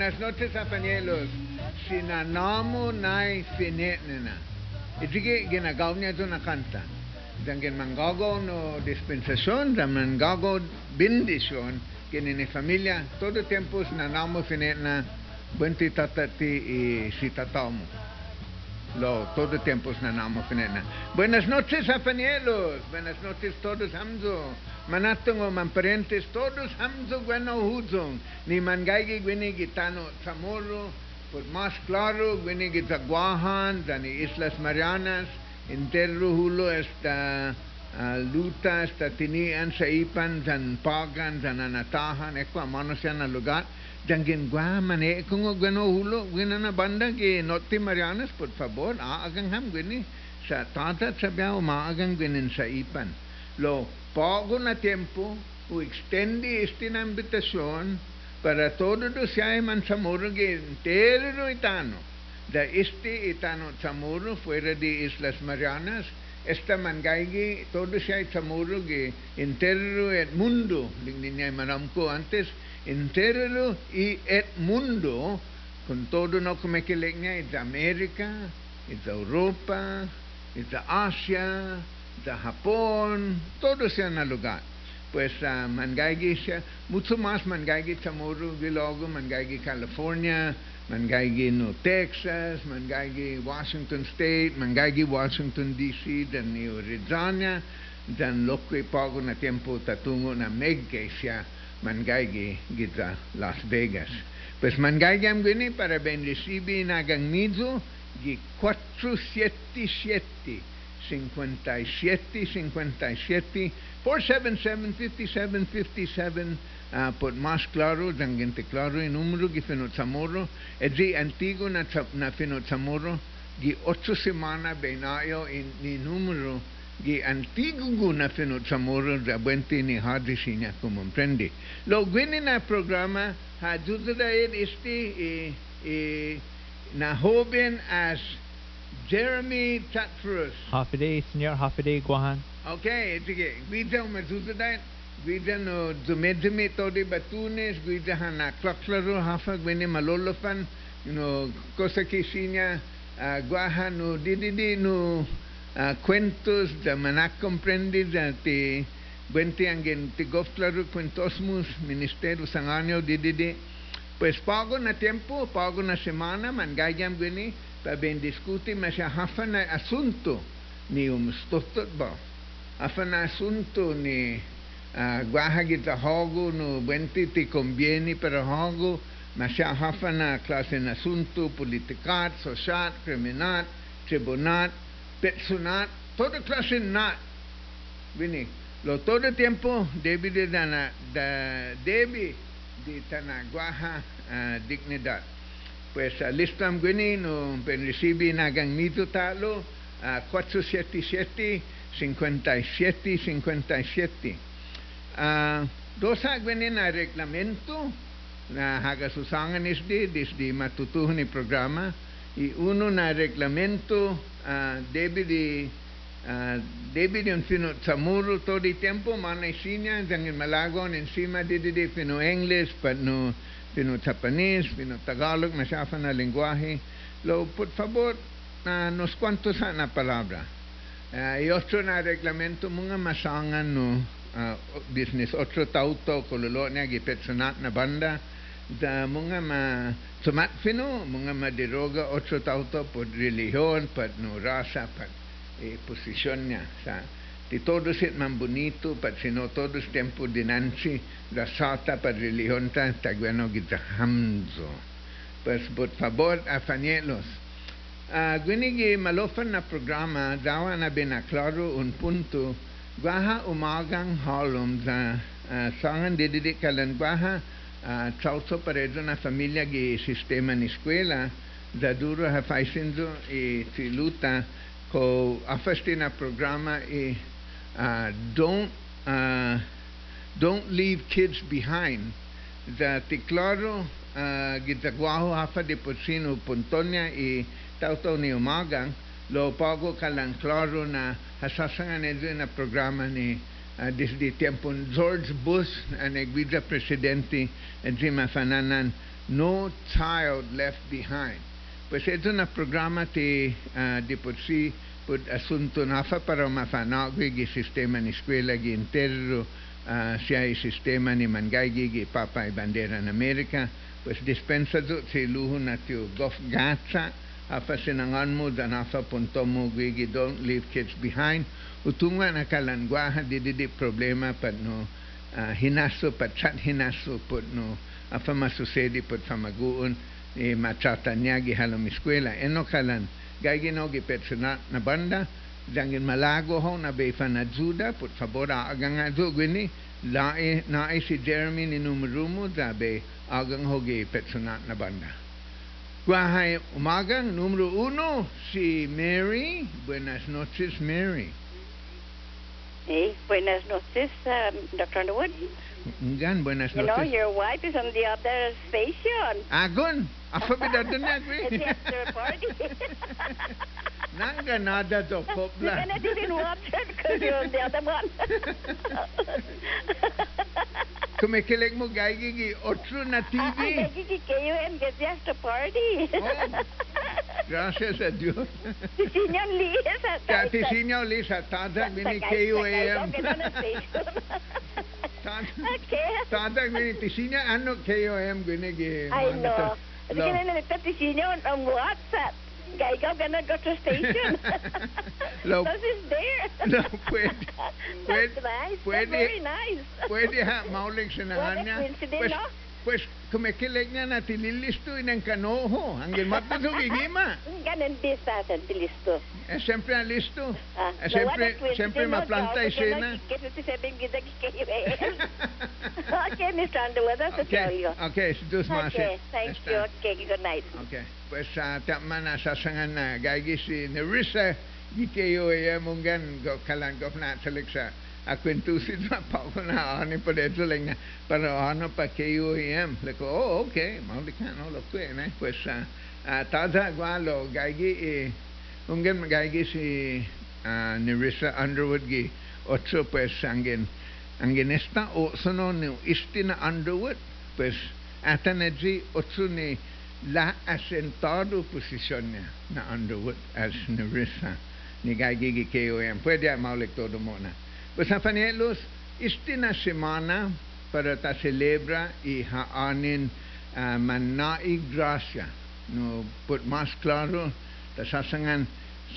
buenas noches, apanielos. Sinanamo na'y finetnena. Itige ginagaw niya ito na kanta. Dangin mangago no dispensasyon, dan mangago bendisyon, kini ni familia, todo tiempos nanamo finetna, buenti tatati y si tatamo. Lo, todo tiempos nanamo finetna. Buenas noches, apanielos. Buenas noches, todos hamzo. Manatong o manparentes, todos hamzo bueno huzong. Ni mangaygi gwini gitano samoro, por más claro, gwini gitaguahan, dani Islas Marianas, entero hulo esta luta, esta tinian sa ipan, dan pagan, dan anatahan, eko amano siya na lugar. Dangin gua mane kung gano hulo, gwina na banda ki Norte Marianas, por favor, aagang ham gwini. Sa tata sa biyaw, maagang gwinin sa ipan. Lo, poco na tiempo, o extendi esta invitación para todos hay Samoro que entero itano, da este itano Samoro fuera de Islas Marianas, esta mangaigi, todos hay Samoro que entero el mundo, niña maramco antes, entero y el mundo, con todo no es de América, es de Europa, de Asia, de Japón, todos se han lugar. Pues uh, Mangaigi mucho más Mangaigi Chamorro, Gilogo, Mangaigi California, Mangaigi no Texas, Mangaigi Washington State, Mangaigi Washington DC, dan New Rizania, dan lokwe pago na tiempo tatungo na megke siya Mangaigi gita Las Vegas. Pues Mangaigi am para bendecibi nagang mizo gi 477 57, 57, 477, 57, 57, uh, por más claro, tangente claro, el número que fenotzamoro, es de antiguo na, na fenotzamoro, de ocho semanas benayo en el número que antiguo na fenotzamoro de buente ni hadi siña, comprende. Lo bueno en el programa, ayudará este, eh, eh, na joven as Jeremy Tatfrus. Hafide, Senor Hafide Guahan. Okay, sige. Guida masusunod. Guida no dumedumi todi batunes, guida hana klaklaro hafa gwene malolofan, no sinya uh, guaha no dididi no uh, cuentos da manak comprendi da te buente angin te gofklaro cuentosmus sanganyo dididi. Pues pago na tiempo, pago na semana, mangayam gwene, ben discutir mas ya hafan asunto ni um stottot ba hafan asunto ni ah, guaja gita hogo no benti te conviene para hogo mas ya hafan clase en asunto politicat social criminal tribunal personal toda clase nat vini lo todo tiempo debe de dana da, debe de tanaguaja uh, ah, dignidad. Pues uh, listam gwini no ben recibi nagang mito talo uh, 477 57 57 uh, dosa gwini na reglamento na haga susangan isdi disdi matutuhan ni programa i uno na reglamento uh, debi di uh, debi di un fino samuro todo il tempo mana isinya dangin malagon encima di di fino English but no fino Japanese, fino Tagalog, masyafa na lengguaje. Lo, por favor, uh, nos cuantos na palabra. Uh, y otro na reglamento, mga masangan no uh, business, otro tauto, kololo niya, gipetsunat na banda, da mga ma sumat fino, mga madiroga, otro tauto, por religion, pat no rasa, pat eh, posisyon niya sa de todo ser más bonito, porque no todo el tiempo dinanzi la sota per religionta taguano gitahamzo. Pues por favor, afañelos. Gwinigi uh, malofan na programa dawan na binaclaro un punto Gwaha umagang halom um, za uh, sangan dididik kalan gwaha uh, tsalso paredo na familia gi sistema ni escuela za duro hafaisinzo e eh, triluta ko afastina programa e uh, don't uh, don't leave kids behind. The tiklaro uh, gitagwaho hafa de porcino puntonya i tauto ni umagang lo pago kalang klaro na hasasangan edo na programa ni uh, desde tiempo George Bush ang nagwida presidente at si mafananan No Child Left Behind. Pues ito na programa ti uh, di po si pud asunto na fa para mafanagwi gi sistema ni eskwela gi interro uh, siya i sistema ni mangaygi gi papa i bandera na Amerika. Pues dispensa do si luho na tiyo gof gatsa afa sinangan mo dan afa punto mo gi don't leave kids behind. Utunga na kalangwaha di di, di problema pa no uh, hinaso pa chat hinaso pud no afa masusedi pud famaguon e machata niya gi halom eskwela. Eno kalan gaigino gi persona na banda dangin malago ho na be fanajuda por favor agang ado gwini lae nae si Jeremy ni numurumo da be agang ho gi persona na banda Guahay umagang numero uno si Mary buenas noches Mary Hey, buenas noches, um, Dr. Underwood. Ngan, buenas You noches. know, your wife is on the other station. Agon, Alphabet doesn't agree. It's after party. Nanganada to Poplar. And I didn't watch it because you're the other one. Kumikilig mo gaigigi otro na TV. Gaigigi kayo and get just a party. Gracias a Dios. Tisinyaw liis at tatan. Tisinyaw liis at tatan mini KUAM. Tatan mini tisinyaw ano KUAM gunigi. I know. No. in the 50s on WhatsApp. Gonna go to station. no. no, That's nice. That's very nice. a coincidence, no? Pues kumikilig niya na tililisto ng kanoho. Hanggang matutong igima. Ganun bisa sa listo. Eh, siyempre ang listo. Ah, Eh, siyempre, siyempre maplanta isena. Okay, Mr. Underwood, that's okay. tell Okay, you. okay, masih. Okay, thank you. Okay, good night. Okay. Pues sa tama na sasangan na gagi si Nerissa gikayo ay munggan go kalang go na sa akwentusid Aku conducir ma poco na ani per dentro le per ano per che io iem le co oh ok ma di lo qui ne questa ah, tada gualo gaigi e eh, ungen gaigi si ah, nerissa underwood gi otro per angin. Angin esta o oh, sono ne istina underwood pues atanegi otro ni, la asentado posizione na underwood as nerissa ni gaigi gi che io iem poi dia maulek todo mona Basta panielos, isti na semana para ta celebra i haanin uh, manaig gracia. No, put mas claro, ta sasangan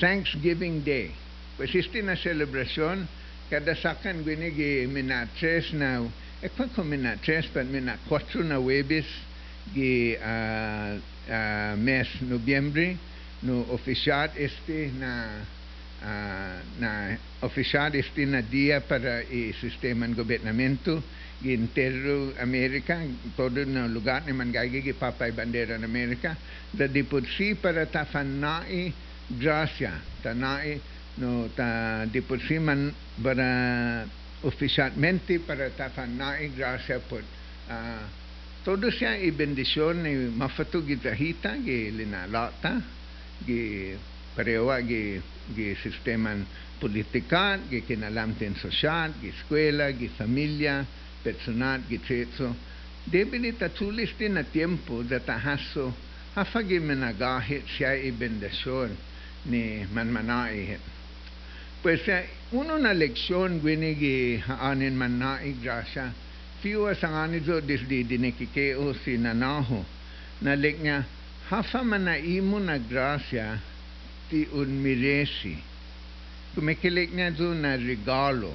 Thanksgiving Day. Pues isti na celebrasyon, kada sakan gwinigi minatres na, e kwa ko minatres, but mina kwatro na webis, gi uh, uh, mes nobyembre no oficial este na na oficial este na dia para i sistema ng gobernamento gi intero Amerika todo na lugar ni man gagi gi papay bandera ng Amerika da di po si para ta fanai gracia tanai no ta di po si man para oficialmente para ta fanai gracia por uh, todo siya i bendisyon ni mafatu gitahita gi linalata gi parewa gi gi sisteman politika gi kinalamten sosyal gi eskwela gi familia personal gi tsetso debili tatulis din na tiempo da tahaso hafagi menagahit siya i bendisyon ni manmanai. Pues eh, uno na leksyon gwinigi haanin manai grasya. Fiwa sanganizo disdi dinikikeo si nanaho. Na lik niya hafa manaimo na grasya ti unmiresi kumikilik niya do na regalo.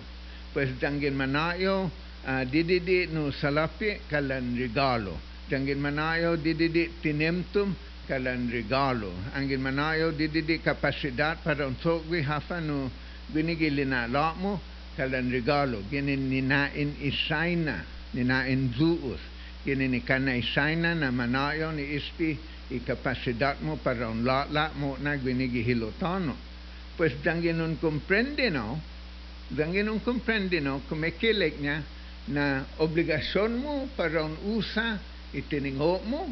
Pues danggin manayo uh, dididi no salapi kalan regalo. Danggin manayo dididi tinemtum kalan regalo. Anggin manayo dididi kapasidad para untuk hafa no binigilina mo kalan regalo. Ginin ninain isaina ninain zuus. Ginin ikana isaina na manayo ni isti ikapasidad mo para un la mo na binigihilotano pues dangin un comprende no? Dangin un comprende no? Kumikilik niya na obligasyon mo para usa itiningo mo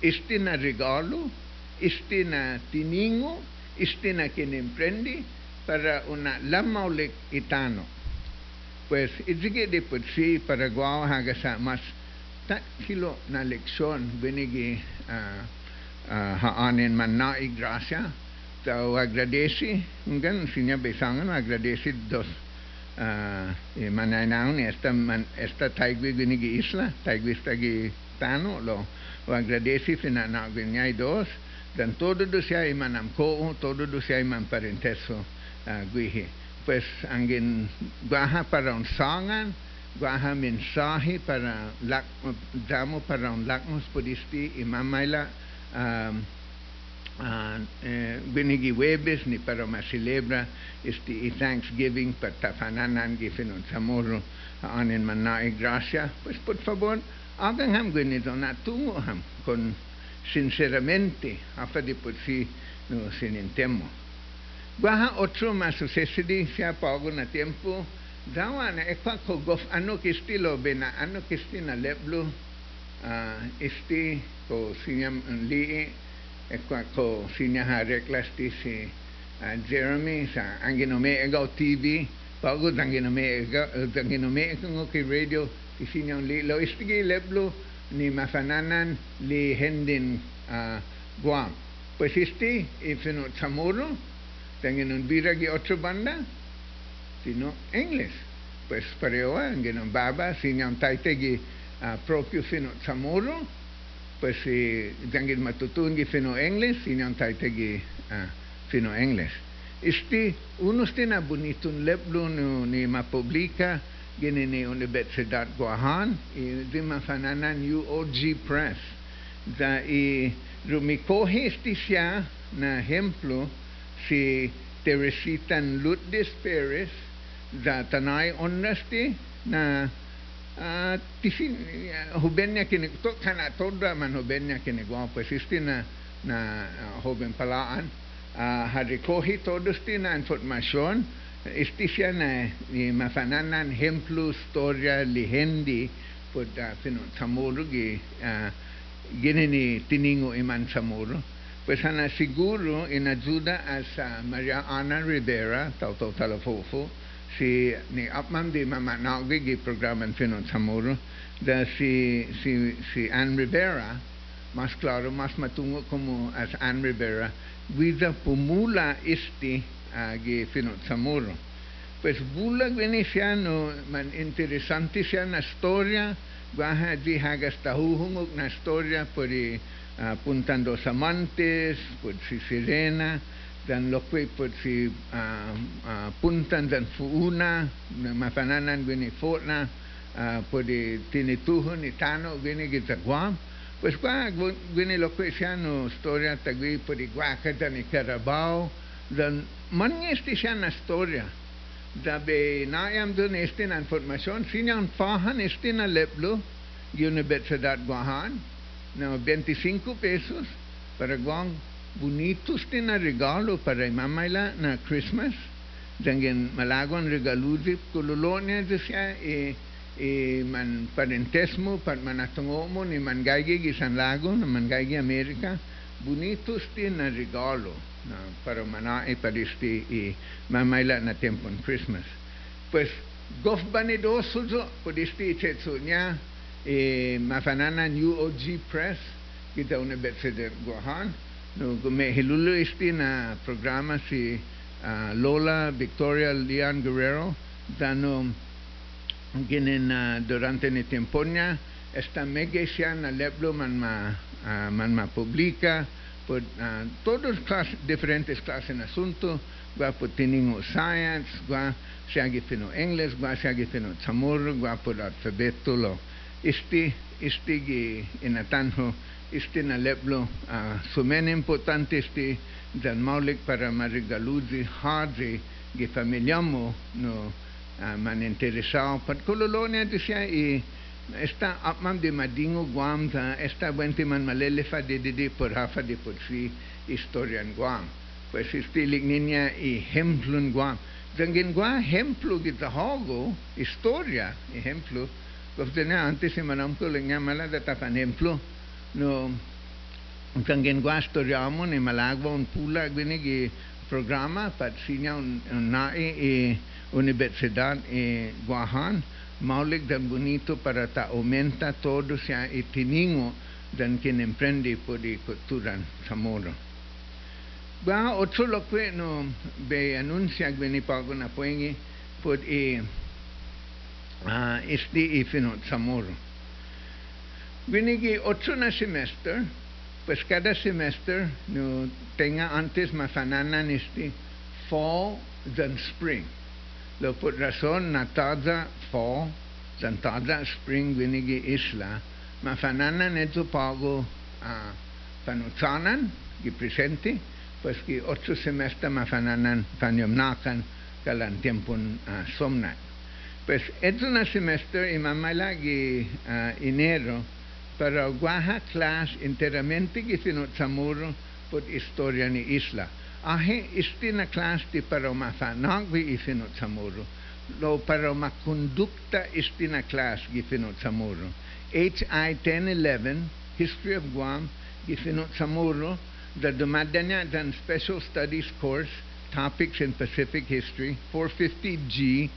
isti na regalo isti na tiningo isti na kinimprendi para una lamaulik itano. Pues itzige de putsi para guaw haga sa mas kilo na leksyon binigi uh, uh, haanin man na igrasya tao agradeci ngan sinya besangan agradeci dos uh, e mananaon esta man esta taigwi binigi isla taigwi stagi tano lo agradeci fina na gwinyay dos. Dan todo do siya imanam ko todo do siya iman parenteso uh, gwihi. Pues angin gaha para un sangan Guaja mensaje para lak, damo para un lakmos puristi este y mamaila um, ah, eh, Binigi Webes ni para ma celebra este y Thanksgiving para Tafananan Gifen Zamoro an en Manae Gracia. Pues por favor, hagan ham gwenidonatumo ham con sinceramente afa de por sí no sin entemo. Guaja otro más sucesidi se apago na tiempo. Dawa na ekwa ko gof ano kistilo bena ano kistina leblo uh, isti ko sinyam li ekwa ko sinya ha reklas ti si uh, Jeremy sa anginome ego TV pago anginome ego anginome ego ki radio ti sinyam li lo. Isti leblo ni mafananan li hendin uh, Guam. Pues isti ifino chamorro tengen un biragi ocho banda sino English. Pues ang ginong baba sinyang taitegi uh, proprio fino Chamorro. Pues si tengen matutun gi fino English sinyang taitegi uh, fino English. Isti unos na bonitun leblo no, ni mapublika gini ni Universidad Guahan i di mafananan UOG Press. Da i rumikohi isti siya na hemplo si Teresita Lourdes Perez za ta najonnosti na tisin ah, hubenya ki to kana to da man hubenya ki go pa sisti na na hoben palaan ah, hari kohi to dusti na information istifia na ni mafananan hemplu storia lihendi pod da ah, sino gi genene tiningo iman samuru pues ana siguro en ayuda a maria ana rivera tal tal tal fofo si ni apman di mamanawgi gi programan finon samuro, da si, si, si Ann Rivera, mas claro, mas matungo como as Ann Rivera, guida pumula isti uh, gi finon samuro. Pues bulag veneciano, man interesante siya na storya, baha di hagas tahuhungog na storya pori uh, puntan dos amantes, por si Sirena, dan lokwe por si puntan dan fuuna, mafananan gini forna, por di tinituhon ni tano gini kita guam. Pues kwa gini lokwe siya no storya tagwi por di guaka dan Carabao, dan manyesti siya na storya. Dabe naayam dun este na informasyon, sinyang fahan este na leplo, Universidad Guahan, no 25 pesos para guang bonitos din ang regalo para imamayla na Christmas. Dengan malagon regalo di kululonya di siya e, e man parentesmo, par manatungomo, ni man gaigi gisan lago, na man gaigi Amerika. Bonitos din ang regalo na para manae para isti e, mamayla na tempo en Christmas. Pues, gof banidoso zo, por isti itetso niya, e, mafanana New OG Press, kita una betsa de Gohan, may hilulu isti na programa si uh, Lola Victoria Leon Guerrero. Dano ginin uh, durante ni tiempo niya. Esta mega siya na leblo man ma uh, man ma publica por uh, todos class, diferentes clases en asunto. Gua por tiningo science gua siya gifino English gua siya gifino Chamorro gua por alfabeto lo isti isti gi inatanho este në leplo sumen importante este del maulik para marigaluzi hazi që familjamo në man interesau për kololonia disja i esta apmam de madingo guam ta esta buente man malele fa de de de por hafa de por si historian guam pues este ligninia i hemplun guam Dengin gua hemplu kita hago historia hemplu Kau antes si manamku lengah malah tetap hemplu no. Tangen guasto jamon e malagwa un pula gwene ge programa pat sinya un nae e universidad e guahan. Maulik dan bonito para ta aumenta todo sia e tiningo dan quien emprende por de cultura samoro ba otro lo que no be anuncia gwene pagona poengi por e ah, este e fino samoro Binigi otro na semester, pues cada semester no tenga antes mafananan isti fall than spring. Lo por razón na tada fall than tada spring binigi isla mafananan ito pago uh, panutanan gi presente pues ki otro semestre mafananan panyomnakan kalan tiempon uh, somnat. Pues ito na semestre imamala gi uh, enero Paraguaja clash enteramente gisinotsamuro por historia ni isla. Ahe istina clash de paramathanagwi isinotsamuro. Lo para paramaconducta istina clash gisinotsamuro. HI 1011, History of Guam, gisinotsamuro, the Dumadanya Special Studies course, Topics in Pacific History, 450G,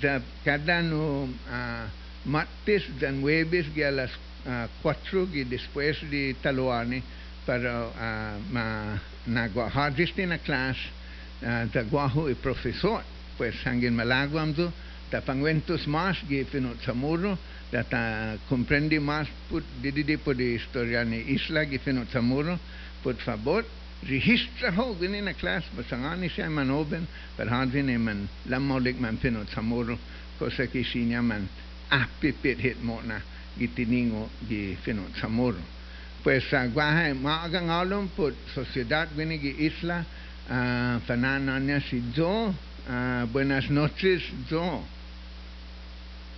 the Cadano uh, Martes dan Jueves y a las a quatro que depois de talo ano para eh, ma, na Guajardisti na classe uh, da Guajo e professor, pues hangin malaguamdo, da panguentos mas que finot samuro, da ta comprendi mas put dididi por de historia ni isla que finot samuro, por favor, registra hogen in a class, mas sangani se man oben, per hadvin i man lammolik man finot samuro, cosa que sinja man appipit hit motna. gitiningo y fino chamorro. Pues guaja magan alum por sociedad winigi isla fanananya si yo. Buenas noches yo.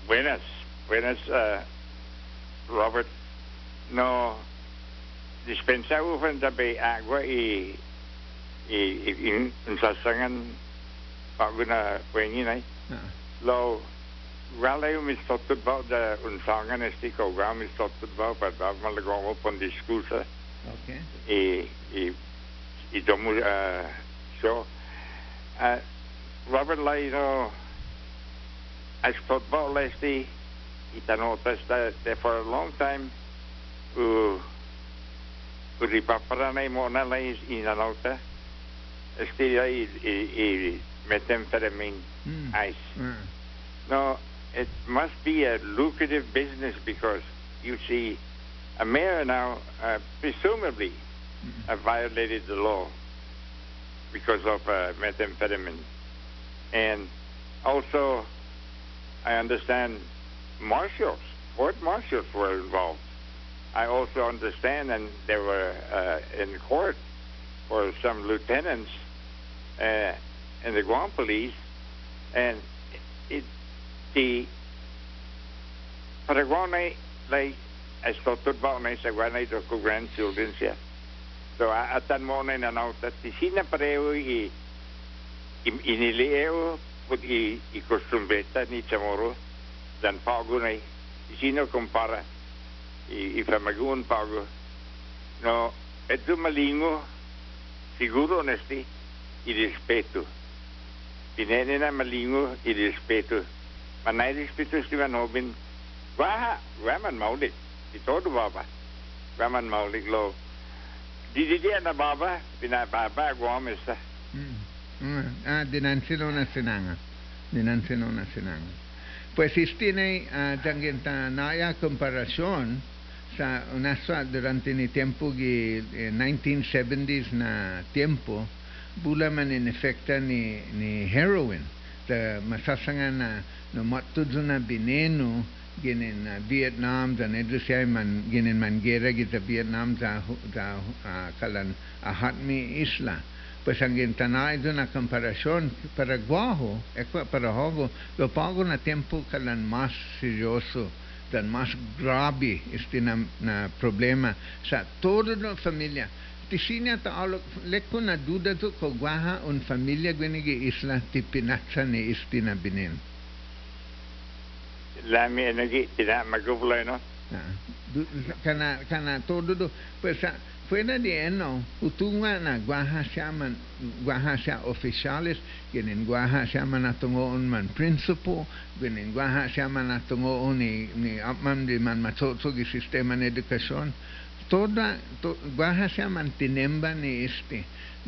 Buenas, buenas uh, Robert. No dispensaba frente a agua y i i in in paguna kwengi nai lo Wel, is tot de bouw, de ontvangenis die ook wel is tot de bouw, maar daar wil ik gewoon op een discussie. Oké. Okay. E, e, dan Robert Lino, as footballist, he, he noticed that for a long time, u, u ripaparane monala is in anota, estira i, i, i metem fermin mm. ice. Mm. No, it must be a lucrative business because you see a mayor now uh, presumably Mm. have violated the law because of uh, methamphetamine and also I understand marshals, court marshals were involved. I also understand, and they were uh, in court for some lieutenants uh, in the Guam police, and it di pregone lei es tot va una segona i dos gran urgencia so a tan en na nauta ti per preu i in ileo put i i costumbetta ni chamoro dan pago nei com para i i famagun pago no et tu malingo sicuro onesti i rispetto. Pinenena malingo i rispetto. Na malingo i respeto manay respeto si manobin Wah, Raman Maulik. Ito baba. Raman Maulik lo. Di di di na baba, pinapaba Guam isa. Ah, dinansilo na sinanga. Dinansilo na sinanga. Pues istine uh, tangen ta naya comparación sa unasa durante ni tiempo gi eh, 1970s na tiempo bula man in efecta ni ni heroin ta masasangan na Но mattutsu na binenu genen Vietnam za nedusjai man genen man gera gita Vietnam za za kalan ahatmi isla. Pues angin tanai de una comparación para guajo, equa para hogo, lo pago na tempo kalan mas serioso tan más grave este na, na problema sa toda la familia. Tisinja ta alok leko na duda tu ko guaha un familia gwenige isla tipinaca ne istina binen. lami energi tidak magu pulai no. Kana kana todo do pesa fuera de eno utunga na guaja shaman guaja sha oficiales genen guaja shaman atongo on man principal genen guaja shaman atongo on ni ni apman de man matotso gi sistema de educación toda to, guaja shaman tinemba ni este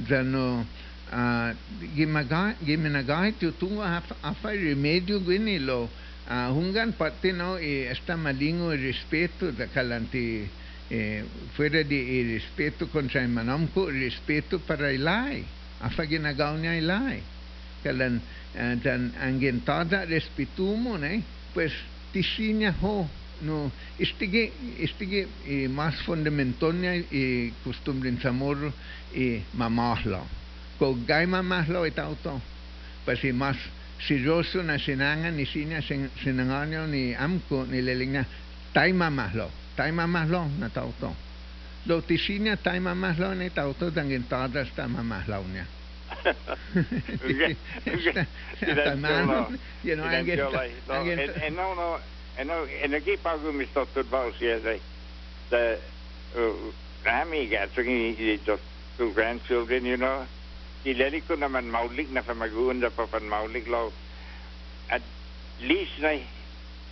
zano uh, gimagai giminagai tu tunga afa remedio gwenilo lo uh, hungan pati no e esta malingo respeto da kalanti eh, fuera de el respeto contra el manamko, respeto para ilay. Apa ginagaw niya ilay. Kalan, uh, dan ang gintada respeto mo, ne? pues tisinya ho, no, istige, istige eh, mas fundamental niya eh, costumbre sa moro eh, mamahlo. Kung gay mamahlo itaw to, pasi mas si siroso na sinanga ni sinya sinanganyo ni amko ni lelinga taima maslo taima maslo na tauto lo taima maslo ni tauto tangin tadas taima maslo niya En ik pak u mis tot het bouw, zei hij. Eh, de Rami uh, gaat, grandchildren, you know. Ilali ko naman maulig na pamaguan sa papan maulig lo. At least na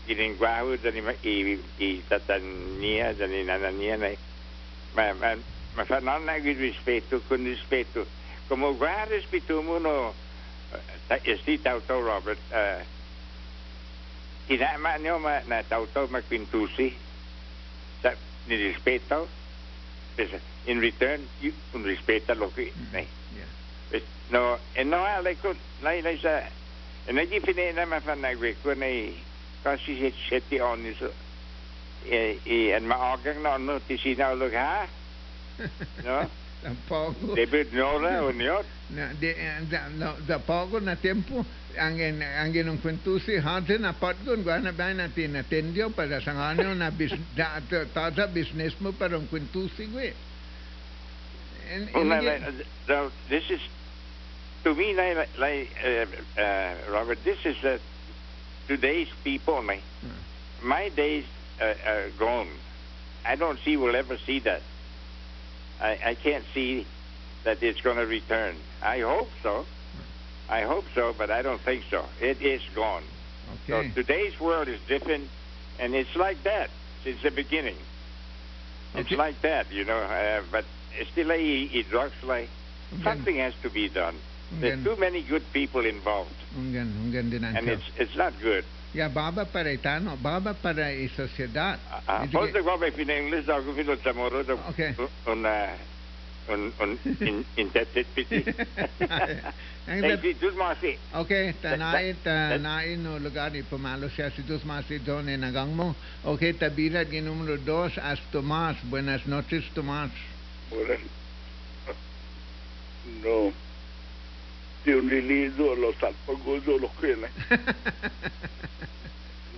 ginengwaho dan i i tatania dan i nanania na ma ma ma fanan na gid respeto con respeto como va respeto mo no ta esti tau tau Robert uh, ina ma nyo ma na tau tau ma quintusi sa ni respeto pues, in return you un respeta lo que mm -hmm. yeah. no, no állított, leírásra, en egyébként nem vannak végülni, kasi se seti annis, en ma agang na no tisina log ha, no. Tampoco. Debe no la unión. No, de, no, tampoco na tiempo angin angin ng kwentusi hante na patgon gana ba natin atendyo para sa ano na bis da tata business mo para ng kwentusi gwe. And, and again, this is to me like, like uh, uh, Robert this is uh, today's people my hmm. my days uh, are gone I don't see we'll ever see that I, I can't see that it's going to return. I hope so. I hope so, but I don't think so. It is gone. Okay. So today's world is different, and it's like that since the beginning. It's Okay. like that, you know. Uh, but still, it drugs like something has to be done. There's too many good people involved. Hunggan, hunggan din ang And it's, it's not good. Ja, baba para itano, baba para i società. Ah, forse qua per fine inglese ho capito zamoroso okay. una ah, un un in piti. that that pity. Thank you, masi. Okay, tanai tanai no lugar ni pamalo siya si dos masi don en eh, agang mo. Okay, tabira que número dos as Tomás. Buenas noches, Tomás. Buenas. No. un rilizo, los alpagozos, los que le.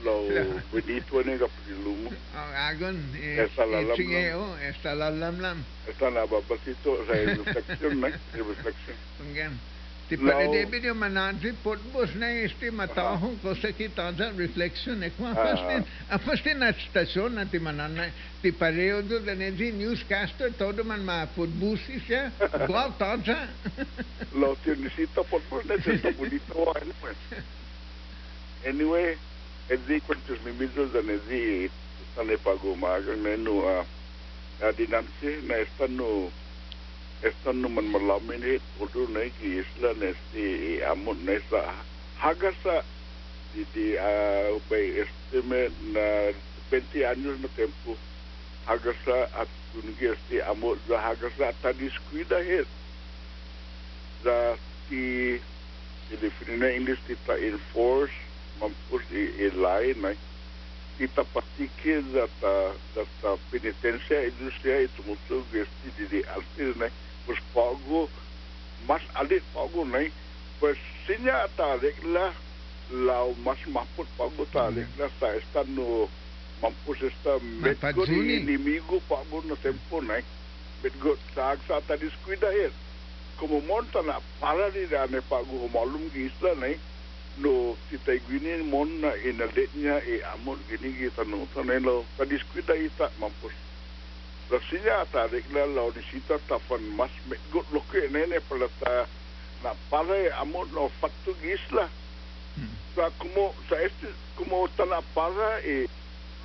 Lo bonito en el aprilum. Hagan, chingeo, está la lam lam. Está la babacito, reflexión, reflexión. Bien. Τι πανεπιστήμιο Μανάντζη, πότε μπορείς να είσαι ματάχων, κόσα και τάζα, ρεφλέξιον, έχουμε αφού στην αστασιόν, να τη μανάνα, τη παρέοντο, δεν έτσι, νιούς κάστο, το μα φουτμπούσεις, για, ε. γουάου τάζα. Λόγω και νησί το πότε μπορείς anyway. Anyway, είχαν τους μιμίζους, δεν έτσι, σαν επαγωμάγαν, μένου αντινάμψη, να αισθάνω ektonuman malamini udu naiki isla nesti amun nesta hagasa di di ubai estime na 20 anos no tempo hagasa atunigia esti amu za hagasa atadiscuida hez za ti ele finina inglês tita enforce mampus e lai nai. Kita patike za ta za ta penitência industrial e tumutsu gesti di di altir nai. pues pago mas alto pagu no pues sin ya está regla la más más por pago está regla está está no mampus está mejor enemigo pago no tiempo no pero tag sa tadi discuida es como monta na para de dar ne pago malum gisla no no si te guine mon na en el detnia e eh, amor gini gita no tanelo ta discuida y ta mampus. Rasanya tarik lah. Lau di sita tafan mas mek gut nenek nene pelata nak pare amun lau fatu gis lah. Sa kumo sa esti kumo tanah pare e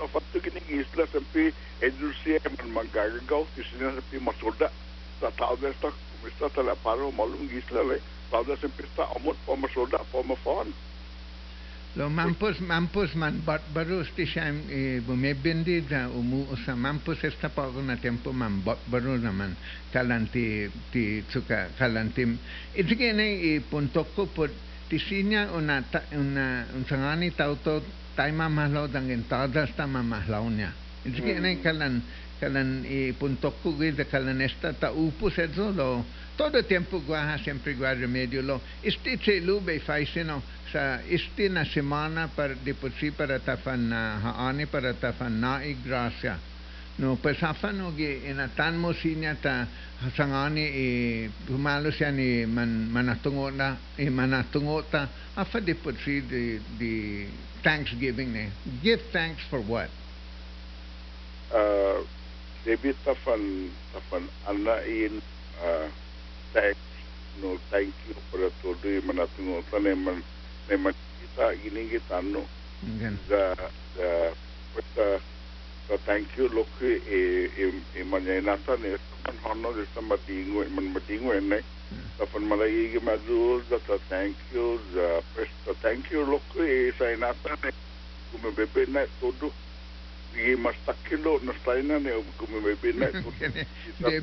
lau fatu gini gis lah. Sampai edusia eman magaga gau di sini sampai masoda sa tau des tak kumista tanah pare malum gis lah le tau des sampai sa amun pama soda pama fon. Mampus mampus man bat baru sti sham e bumebendi da umu sa mampus esta pa na tempo man baru naman kalanti ti tsuka kalanti itike ne e puntoko po tisinya una ta, una un sangani tauto taima mahlo dangen tada sta mamahlonya itike ne kalan kalan e puntoko gida kalan esta ta upus edzo lo. Todo tiempo guaja sempre guarda remedio lo. Este che lube faisino sa este na semana para de por si para tafan haani para tafan na gracia. No pues hafano ge en tan mosinya ta sangani e pumalo siya ni man manatungo na e manatungo ta afa de por si de de thanksgiving ne. Give thanks for what? Uh, David Tafan Tafan Anain uh, thank no thank you para todo yung tane man naman naman kita iningit ano the the the uh, the thank you look e e e manya nasa ne man hono de sa madingo eh, man madingo eh, ne. Tafan malay madul the thank you the first the thank you look e sa nasa ne. Kumebebe na todo i masta kilo na saina ne kumi me bina e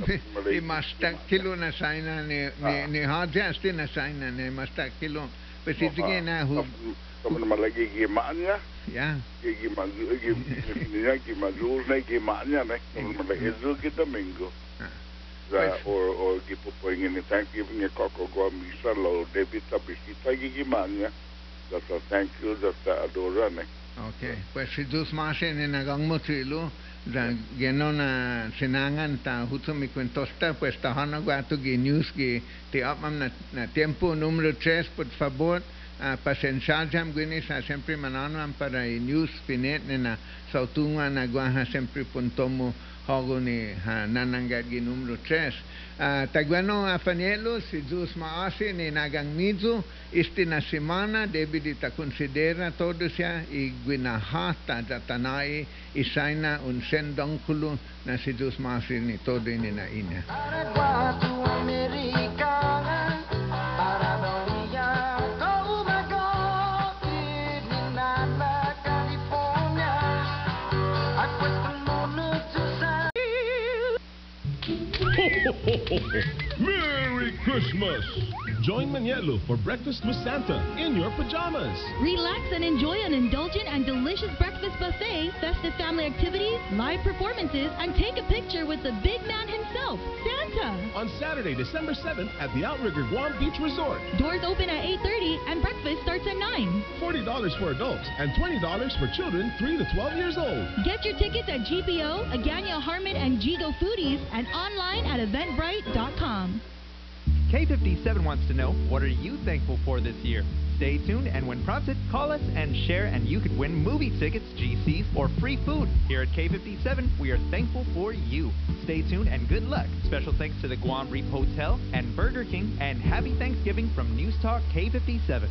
i masta kilo na saina ne ne ah. ne ha jasti na saina ne masta kilo pesi ah, tige ah. na hu kamu malah lagi gi maanya. Ya. Gi gi ma gi gi ni ya gi ma jur ne. Gi maanya ne kamu ma lagi zo gi or or gi popo ni thank you koko gua misa lo debit tapi kita gi maanya. That's a thank you that's a adorane okay pues si dus mase ne nagang mo trilo da geno na sinangan ta huto mi kwentosta pues ta hana guato gi news gi te apmam na, na tiempo. Número 3 por favor uh, pasensajam gwini sa sempre mananam para i news pinet ne na sautunga na guaha sempre puntomo hogo ni ha nanangat gi numero 3 uh, tagwano afanielo si dus maasi ni nagang mizu. Isti na semana debi di ta considera todo siya i gwinahata da tanai isaina un sendongkulu na si dus maasi ni todo ini na ina Merry Christmas! Join Manielo for breakfast with Santa in your pajamas. Relax and enjoy an indulgent and delicious breakfast buffet, festive family activities, live performances, and take a picture with the big man himself, Santa. On Saturday, December 7th at the Outrigger Guam Beach Resort. Doors open at 8:30 and breakfast starts at 9. $40 for adults and $20 for children 3 to 12 years old. Get your tickets at GPO, Agania Harmon, and Gigo Foodies, and online at eventbrite.com. K57 wants to know what are you thankful for this year? Stay tuned, and when prompted, call us and share, and you could win movie tickets, GCs, or free food. Here at K57, we are thankful for you. Stay tuned and good luck. Special thanks to the Guam Reef Hotel and Burger King, and happy Thanksgiving from News Talk K57.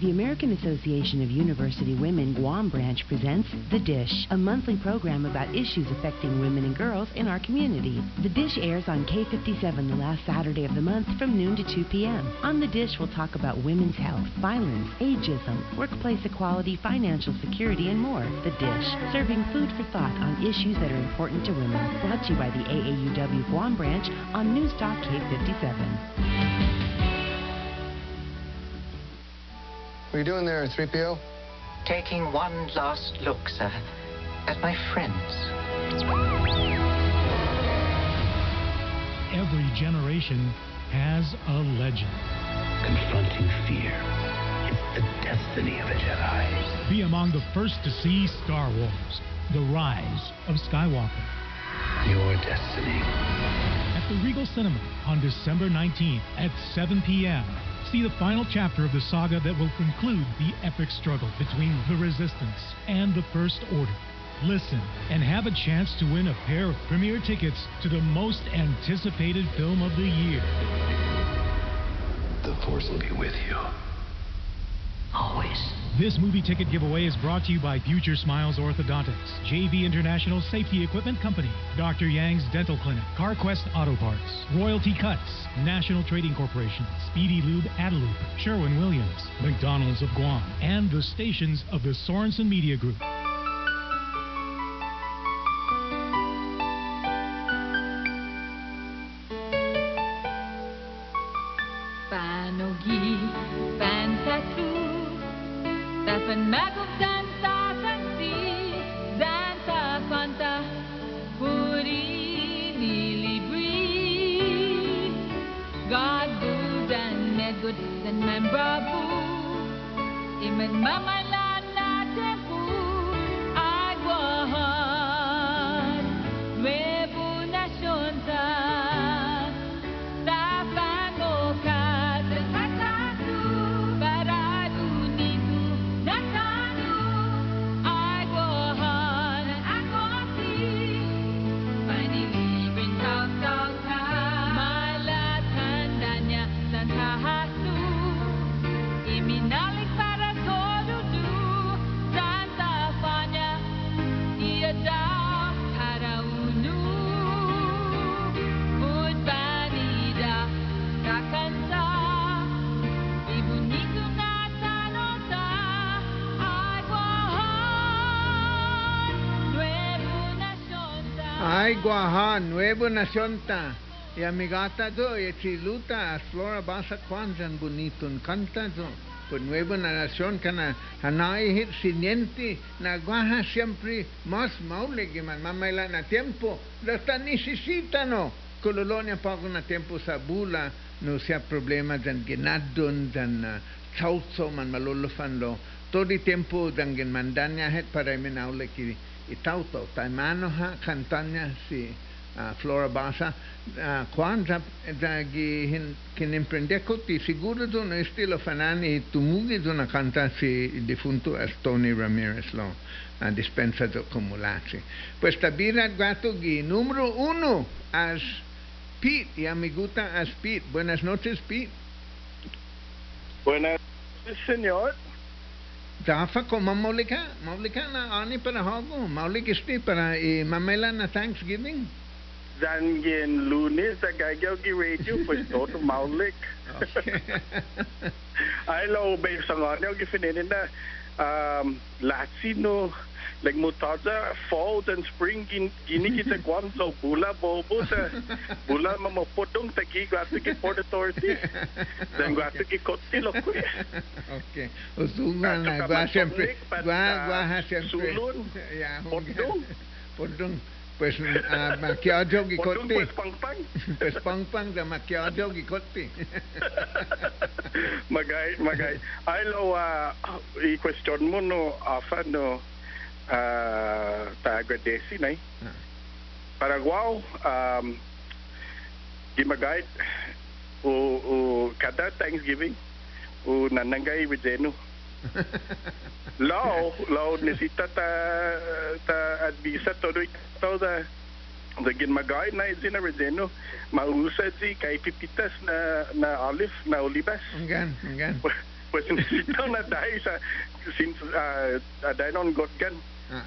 The American Association of University Women Guam Branch presents The Dish, a monthly program about issues affecting women and girls in our community. The Dish airs on K57 the last Saturday of the month from noon to 2 p.m. On The Dish, we'll talk about women's health, violence, ageism, workplace equality, financial security, and more. The Dish, serving food for thought on issues that are important to women. Brought to you by the AAUW Guam Branch on News Talk K57. What are you doing there, 3PO? Taking one last look, sir, at my friends. Every generation has a legend. Confronting fear. It's the destiny of a Jedi. Be among the first to see Star Wars, The Rise of Skywalker. Your destiny. At the Regal Cinema on December 19th at 7 p.m. See the final chapter of the saga that will conclude the epic struggle between the Resistance and the First Order. listen, and have a chance to win a pair of premiere tickets to the most anticipated film of the year. The Force will be with you. Always. This movie ticket giveaway is brought to you by Future Smiles Orthodontics, JV International Safety Equipment Company, Dr. Yang's Dental Clinic, CarQuest Auto Parts, Royalty Cuts, National Trading Corporation, Speedy Lube Adelup, Sherwin-Williams, McDonald's of Guam, and the stations of the Sorensen Media Group. Guahan, Nuevo Nación ta. Y amigata do, y chiluta, as flora basa kwanzan bonitun canta do. Pues Nuevo Nación kana hanai hit siniente na guaja siempre más maule que man mamaila na tiempo. Hasta necesita no. Cololonia pago na tiempo sa bula no sea problema dan genadon dan chautso man malolofan lo. Todo el tiempo dan gen mandanya het para menaule ki itauto taimano ha cantanya si flora basa quanta dragi che ne prendecco ti sicuro tu non stile fanani e tu mughi tu una cantasi il defunto Tony Ramirez lo a dispensa di accumulati questa birra guato ghi numero uno as Pete y amiguta as Pete. Buenas noches Pete. Buenas noches señor. Dafa ko mamolika, mamolika na ani para hago, mamolik isti este, para eh, mamela na Thanksgiving. Dan gen lunes sa gi radio maulik. Ay lo gi na um Latino like mutaza fall and spring gin gini kita kwan so bula bobo sa bula mamo potong taki ki port authority dan ki kotti lo Okay. Usungan na gua siempre, gua gua ha siempre. Sulun. Ya, Podong. Podong. Pues uh, makiado gi Podong kotti. pues pangpang. Pues pang pang da makiado gi kotti. magay magay ay lo uh, i question mo no afa no uh, ta agradeci nay Paraguaw um gimagay o o kada Thanksgiving o nanangay with Zeno Lao, lao necesita ta ta advisa todo ito da da ginmagay na izin na Rezeno mausad si kay pipitas na na olive na olivas Enggan, enggan. pues necesito na dahil sa since uh, uh, dahil on got gan Ah.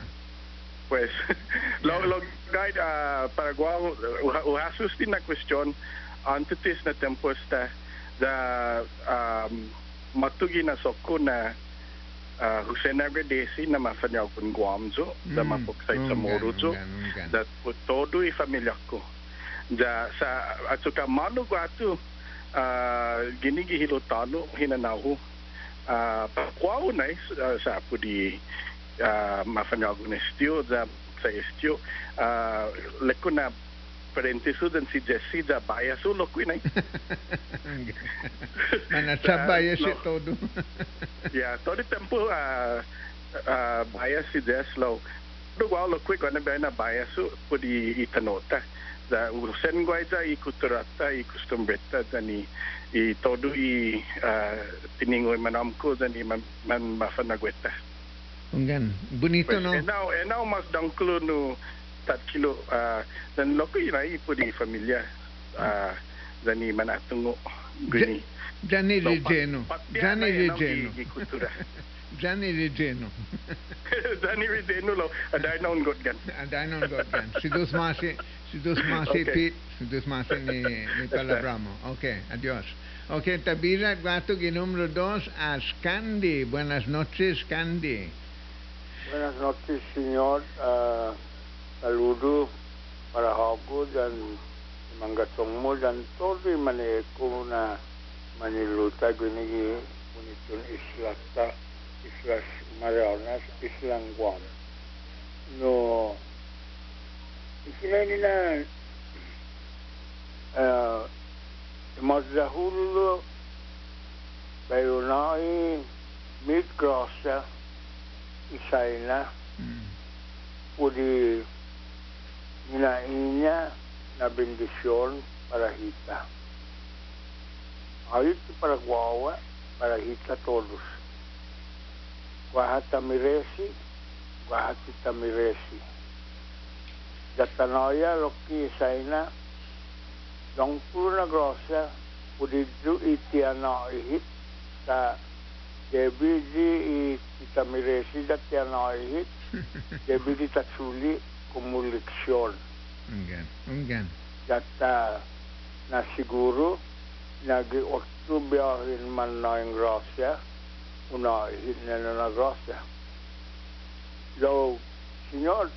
pues lo lo guide uh, Paraguay uhasus din na question antes na tempos ta da um, matugi na soko na uh, À, Hussein agradeci na mafanya kunguamzo da mapoksai samoruzo da utodu i familyaku da sa à, atuka malu gatu à, gini gi hilo talu hina nahu pakwau nai sa pudi mafanya gunestiu da sa estiu lekuna parente su dan si Jesse da bayar su lo kui Mana cabai ya si todo. Ya, todo tempo a a bayar si Jesse lo. Do wa lo kui kan bayar na bayar su pudi di itanota. Da usen gwai da i kuturata i ah, custom dani i todo i a tiningo i manamku man, i man mafanagweta. Ah. Ungan, bonito no. Enau enau mas dangklo no. 4 kilo uh, dan loko ini i pun di familia ah, jani uh, mana tunggu gini jani di jeno jani di jeno jani di jeno jani di lo ada non god kan ada non god kan si dos masi si dos masi okay. pit si dos masi ni ni palabramo oke okay. adios Ok, Tabira, guato que número dos, a Scandi. Buenas noches, Scandi. Buenas noches, señor. Uh saludo para hapo dan mangga tongmo dan tori mane ko na mane luta gini gi unitun islasta islas islang guam no isla ni na eh bayunai mid-grosser mitgrosa isaina mm. Pudi ninainnya na bendisyon para hita. Ayut para guawa para hita todos. Guahata miresi, guahati tamiresi. Gatanoya loki saina, dong puna grossa, pudi du itiana ihit, ta debiji i tamiresi datiana ihit, debiji tatsuli kumuliksyon. Ungan. Ungan. data na siguro nagi otto biyahin man na yung grasya unahin na na na grasya lo senyor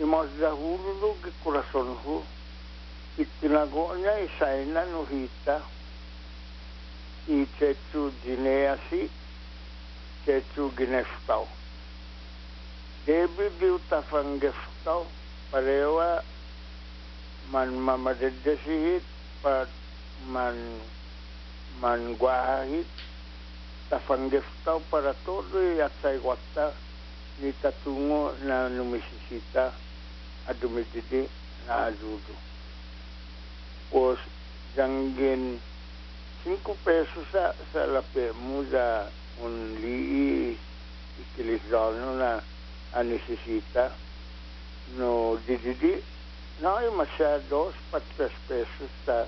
imas dahulu lo gi corazon ho itinago niya isay na nuhita i chechu gineasi chechu gineftaw debi biuta fangeftao parewa man mamadadasihit pat man man guahit tafanggeftaw para todo at sa iwata ni tatungo na numisisita at dumididi na adudo. Os janggin 5 pesos sa sa lape mo sa un lii ikilisdano na anisisita no dididi. No hay masyado pat 3 pesos sa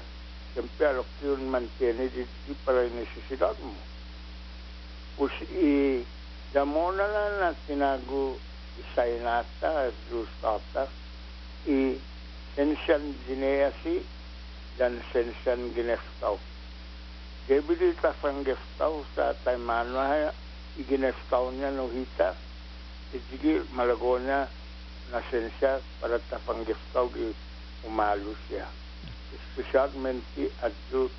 siyempre alok yun mantiene dididi para yung necesidad mo. Us i damo na lang na tinago isay nata Diyos tata i sensian gineasi dan sensian gineftaw Debili ta fang geftaw sa taimano ha igineftaw niya no hita Ijigi malago niya na sensya para ta fang geftaw gi umalo siya. Especialmente adto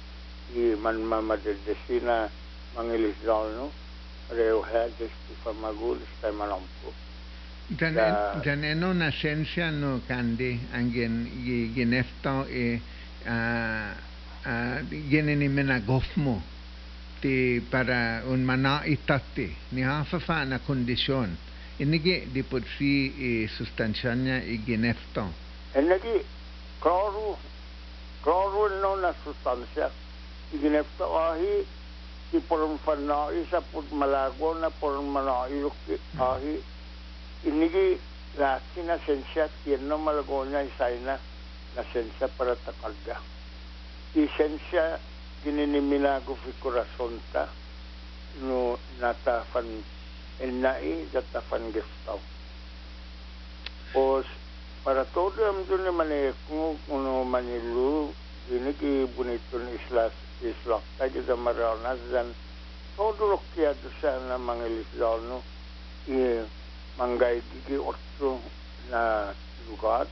i man mamadadesi na mangilis daw no Reo hades ti famagul sta manompo Dan, Da- dan eno na sensya no kandi angin gi ginefto e uh, uh, ginen ni menagof mo ti para un mana itati ni hafa fa na kondisyon inigi di pod si e sustansya i ginefto. E nagi kloro kloro no na sustansya. Iginefta ahi ti poron fanai sa put malago na poron manai lukti ahi. Inigi laki na sensya tiyan no malago niya isay na na sensya para takalga i sensya gininiminago fi corazon ta no nata fan enai data fan gestaw Pos para todo ang doon naman eh kung uno manilu ini ki bonito ni islas islak tayo sa maranas dan todo lo kaya do sa na mga ilisdano i manggay di otro na lugar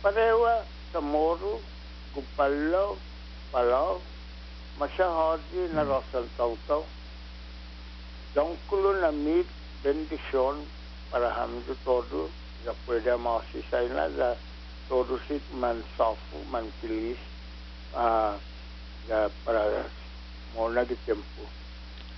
parewa sa moro gupalaw palaw masyahadi na rosal taw-taw Donkulunamid bendição para hamdu todo, já pode mausi saina da todo sit man sofu man kilis para mona de tempo.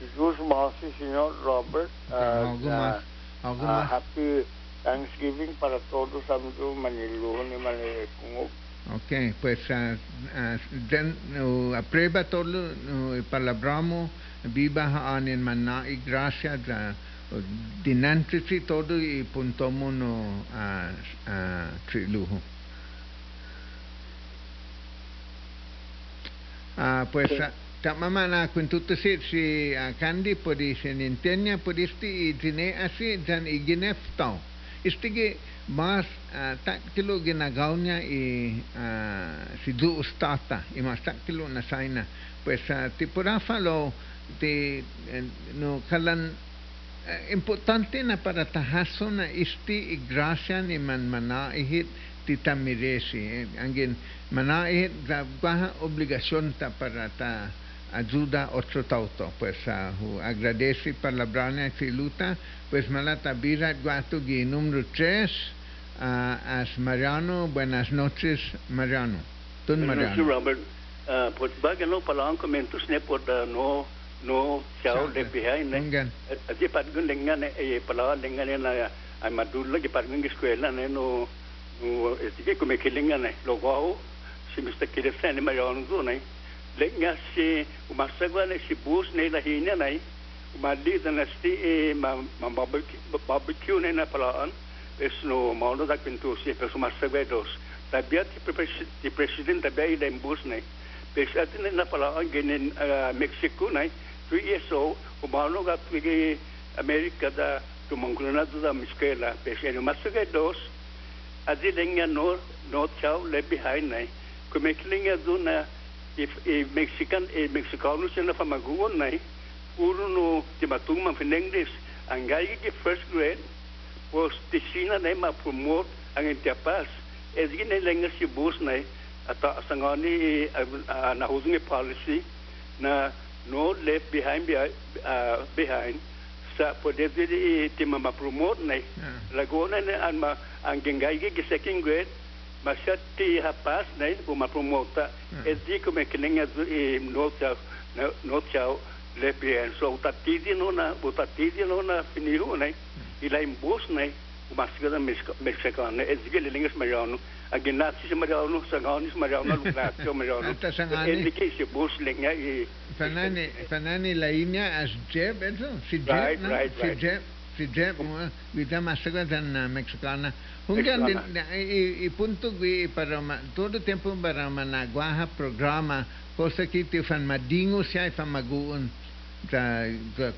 Jesus mausi senhor Robert ah, alguma. Happy Thanksgiving para todos hamdu manilu ni manikungub Ok, pois uh, uh, den, uh, aprueba todo para, para, palabramo viva haan en mana y gracia da o dinantrisi todo y puntomo no a a trilujo. Ah, pues ah, tama na kuntuto si si Candy podi si Nintendo podi sti itine asi dan iginef tao. Istige mas tak kilo ginagaw niya i si du ustata i mas tak kilo na saina. Pues ah, ti purafa lo ti eh, no kalan eh, importante na para tahaso na isti igrasya ni man manaihit tita miresi. Eh, Angin manaihit da baha obligasyon ta para ta ayuda otro tauto. Pues hu agradece palabrana si luta. Pues malata bira guato gi número 3 as Mariano. Buenas noches Mariano. Tun Buenas noches, Mariano. Robert. Ah, pues baga no pala ang komentos ne por da no no chao de pia ne ngan je pat gun dengan ngan e pa la leng ngan na ai je pat gun skuel na ne no no e ti ke kome ke leng ngan lo wao si mi ste ke ma ne si u ma sa ne si bus ne la hin ne u ma li na sti e ma ma barbecue ne na pa la an es no ma da si pe su ma sa dos. Ta bia ti presidente bus ne pe sa na pa an gen mexico ne three years old umano ga pigi America da tumangkulana da miskela pes eno masuga dos. Adi lenga no no chao le behind na kumeklinga do na if e Mexican e Mexicano sina famaguon na puro no timatung man finengdes ang ki first grade was tisina na ma promote ang intiapas. Es gine lenga si bus na ata sangani uh, na husngi policy na no left behind behind, uh, behind sa pwede dili iti mamapromote hmm. na yeah. laguna na ang, ma, ang gengay gi second grade masyat ti hapas na pumapromote yeah. et di kumekining at i no chow no chow left behind so utatidi no na utatidi no na finiho na hmm. ila imbos na umasga na mexicano et di lingas mayano Agenasi semua dia orang sangat ni semua dia orang lupa tu macam orang. Atas yang ini. Ini kes yang. Fanani, fanani lainnya asjeb, betul? Eh, sijeb, na? Sijeb, sijeb. Bila masa oh, kita dan Mexicana, hujan di, di, di pun tu gue pada mana? Tuh tempoh pada mana? Guaha programa, kosakiti fan madingus ya, fan maguun,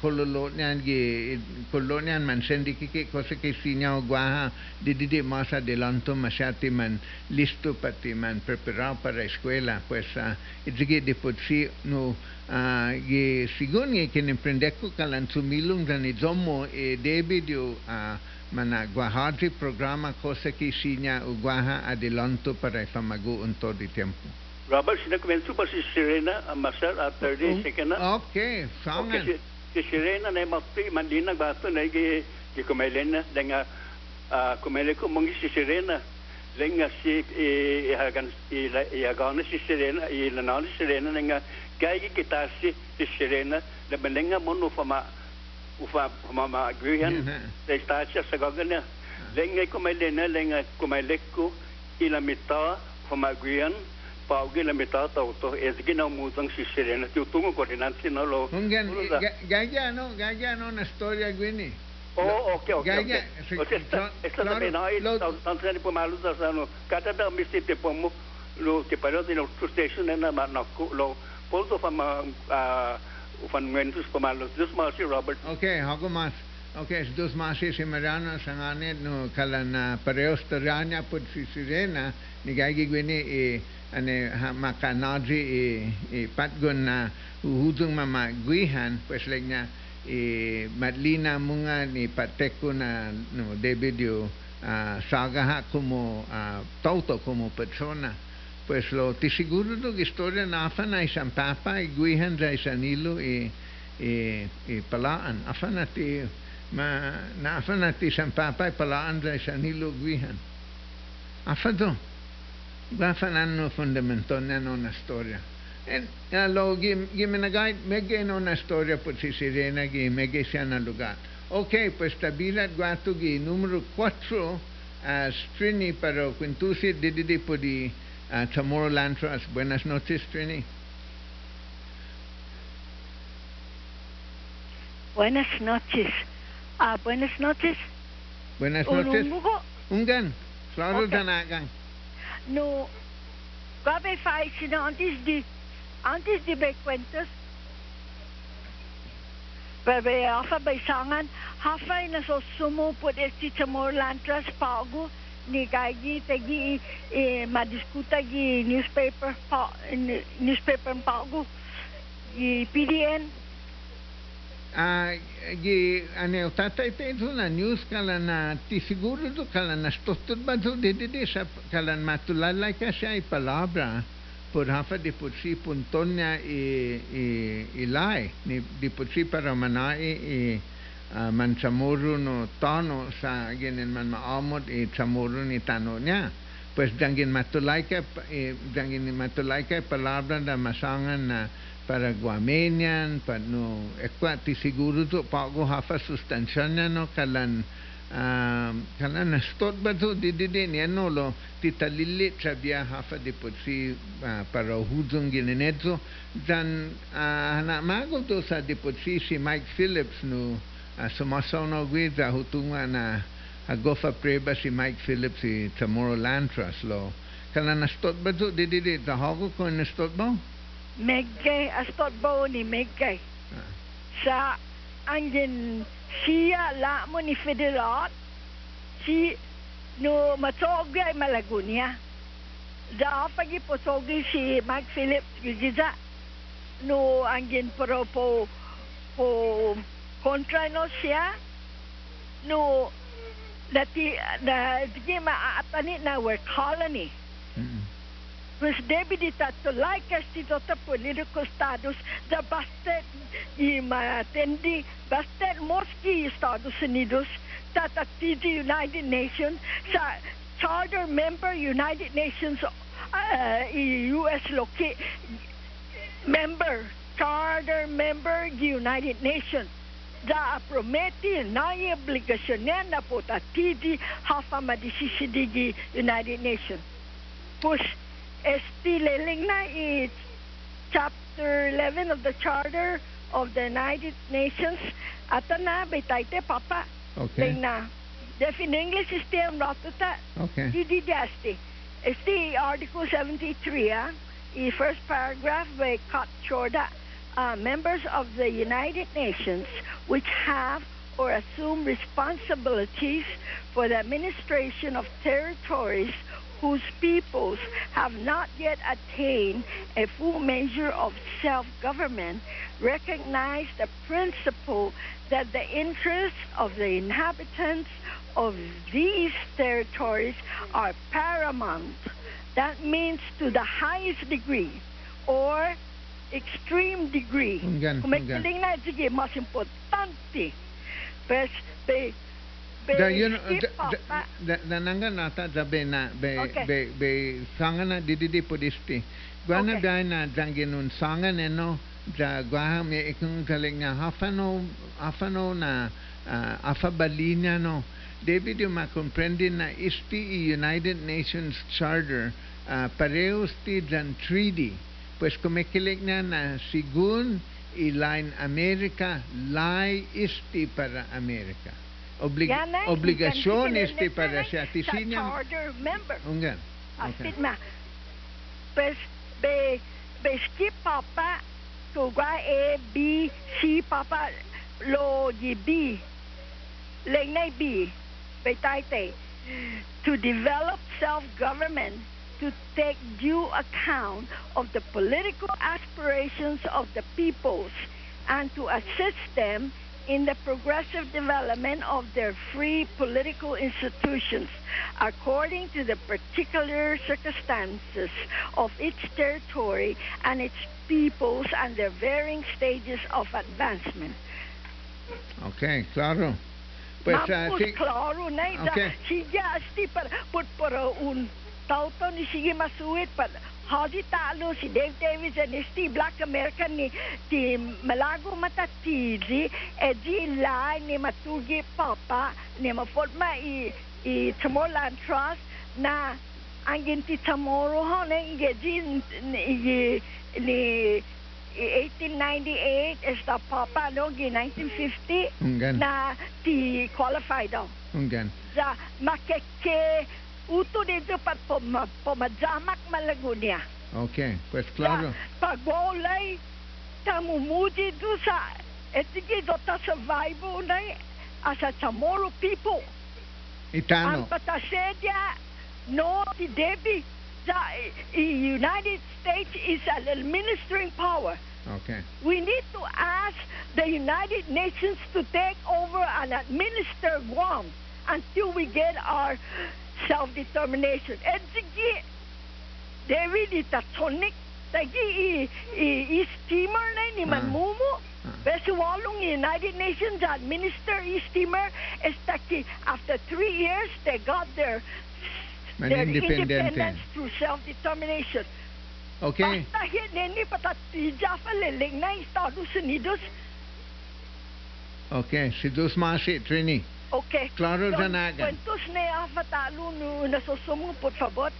kolonian ye kolonian man sendiki ke kose ke sinya guaha didide más adelanto masati man listo pati man preparado para escuela pues ah, itzige de por sí no ah, ye sigun ye ken emprendeko kalantsumilum granizomo e debido ah, a mana guahadri programa kose ke sinya guaha adelanto para famago en todo tiempo. Robert sinak mentu si Serena masal after di sekena. Okay, sangat. Okay, Serena nai mati mandina batu nai ge ge kumelena dengan ko mungi si Serena. Dengan si ihagan hagan si Serena ihlanan si sirena dengan gaya kita si si Serena na dengan monu fama ufa mama gwihan testa cha sagagna lenga komelena lenga komeleku ila fama gwihan paugi la mita tau to ezgina muzang si Serena tu tungo koordinansi no lo Hunggan, Ulo da. gaya no, gaya no na storia gwini. Oh, okay, okay. Gaya, okay. si- O sea, esta, esta claro, también hay, lo- tanto ni por malos da sano. Cada da mi sitio pomo lo que para de los station na ma na ko lo poldo fa ma fan mentus por malos. This mas Robert. Okay, hago mas. Okay, es dos masis si Mariano sangane no kalan na pareos taranya pud si Sirena ni gagi gwini e ane ha makanadri e e patgon na uhudung mama guihan pues legna e madlina munga ni pateko na no debidio ah, saga ha como ah, tauto como persona. Pues lo ti siguro do historia na isang papa e guihan sa isang ilo e e, e palaan. Afan ti ma na afan ti isang papa e palaan sa isang ilo guihan varför han nu fundamentalt är någon historia. En, mig historia på si lugar. Okay, pues stabilat guato numero 4 Strini para quintusi dididi på di Trust. Buenas noches, Strini. Buenas noches. Ah, buenas noches. Buenas noches. Ungan, okay. Danagan. nu gabe faicina antes di antes di be cuentas bebe alfa be sangan. Hafa ina so sumo po de si chamor lantras pago ni gagi te gi e ma discuta gi newspaper pa newspaper pago gi pdn Ah, gi ane tata ite na news kala na ti siguro kala na stotod ba to de de sa kala matulalay ka siya i palabra por hafa di por si punton niya i i ilay. Ni di por si para manai i uh, man chamuru no tono sa ginin man maamot i chamuru ni tano niya. Pues dangin matulay ka dangin matulay ka palabra na masangan na para guamenian pa no ekwa ti siguro to pa go hafa sustansya niya no kalan um, kalan na stot ba to di di di niya no lo ti talili trabia hafa di po si uh, para hudong ginenetso dan uh, na mago to sa di po si si Mike Phillips no uh, sumasaw gwi sa hutunga na agofa preba si Mike Phillips si Chamorro Land Trust lo. Kalan na stot ba to di di di tahago ko na stot ba Megay, astot bao ni Megay. Sa angin siya la mo ni Federat, si no matogay malagunya. Da pagi potogi si Mike Phillips gigiza. No angin pero po po kontra no siya. No dati na di maatani na we're colony. Pues debe de tanto like esti tota political status da bastet i matendi bastet moski Estados Unidos tata the United Nations sa charter member United Nations uh, US loki member charter member United Nations da prometi na i obligasyon niya na po tatidi hafa madisisidigi United Nations. Push Esti leling na i chapter 11 of the charter of the United Nations. Ata na betaite papa. Okay. Ling na Def in English isti am ratuta. Okay. Didi dasti Esti article 73 ah. I first paragraph by cut shorta uh, members of the United Nations which have or assume responsibilities for the administration of territories whose peoples have not yet attained a full measure of self government recognize the principle that the interests of the inhabitants of these territories are paramount. That means to the highest degree or extreme degree. Ungan, Kung may ungan. kiling na, sige, mas importante. Pes, be, be, Da yun skip da da da nanga nata da be na be Okay. be be sanga na didi di podisti. Guana Okay. ba na dangin un sanga neno da gua me ikung galing na hafano hafano na uh, afabalinya no. David yung makomprendi na isti i United Nations Charter uh, parehos ti dan treaty. Pues kumikilig na na sigun ilain Amerika, lai isti para Amerika. Oblig Yan na, obligasyon ikan- isti para ikan- siya. sa charter member. Ungan. Asit na. Pues, be, be skip papa, tuga A, B, C papa, lo di B. Leng na B, be taite. To develop self-government to take due account of the political aspirations of the peoples and to assist them in the progressive development of their free political institutions according to the particular circumstances of its territory and its peoples and their varying stages of advancement. Okay, claro. Pues, Mampus uh, sí. ida. Okay. Asti para put para un tauto ni sige masuit pa Haji talo si Dave Davis and sti Black American ni ti malago matatizi e di lai ni matugi papa ni mafotma i i Tamolan Trust na angin ti Tamoro ho na inge di ni ni i 1898 is the Papa no gi 1950 Ungan. na ti qualify daw. Ungan. Za makeke uto dito pat pomadzamak malagunya. Okay, pues claro. Pagbolay tamumuji do sa etigi do eh, ta survival na eh, as a Chamorro people. Itano. Ang patasedya no ti Debbie the eh, i- United States is an administering power. Okay. We need to ask the United Nations to take over and administer Guam until we get our self-determination. And sige, David itatsonik, tagi i, i, i steamer na ni Manmumu. Pero walong United Nations administer i steamer is taki after three years they got their Man their independence through self-determination. Okay. Basta hindi patatija pa liling na Estados Unidos. Okay, si Dus Masi, Trini. Okay. Claro so, dyan agad. Kwentos na afatalo nyo na por favor.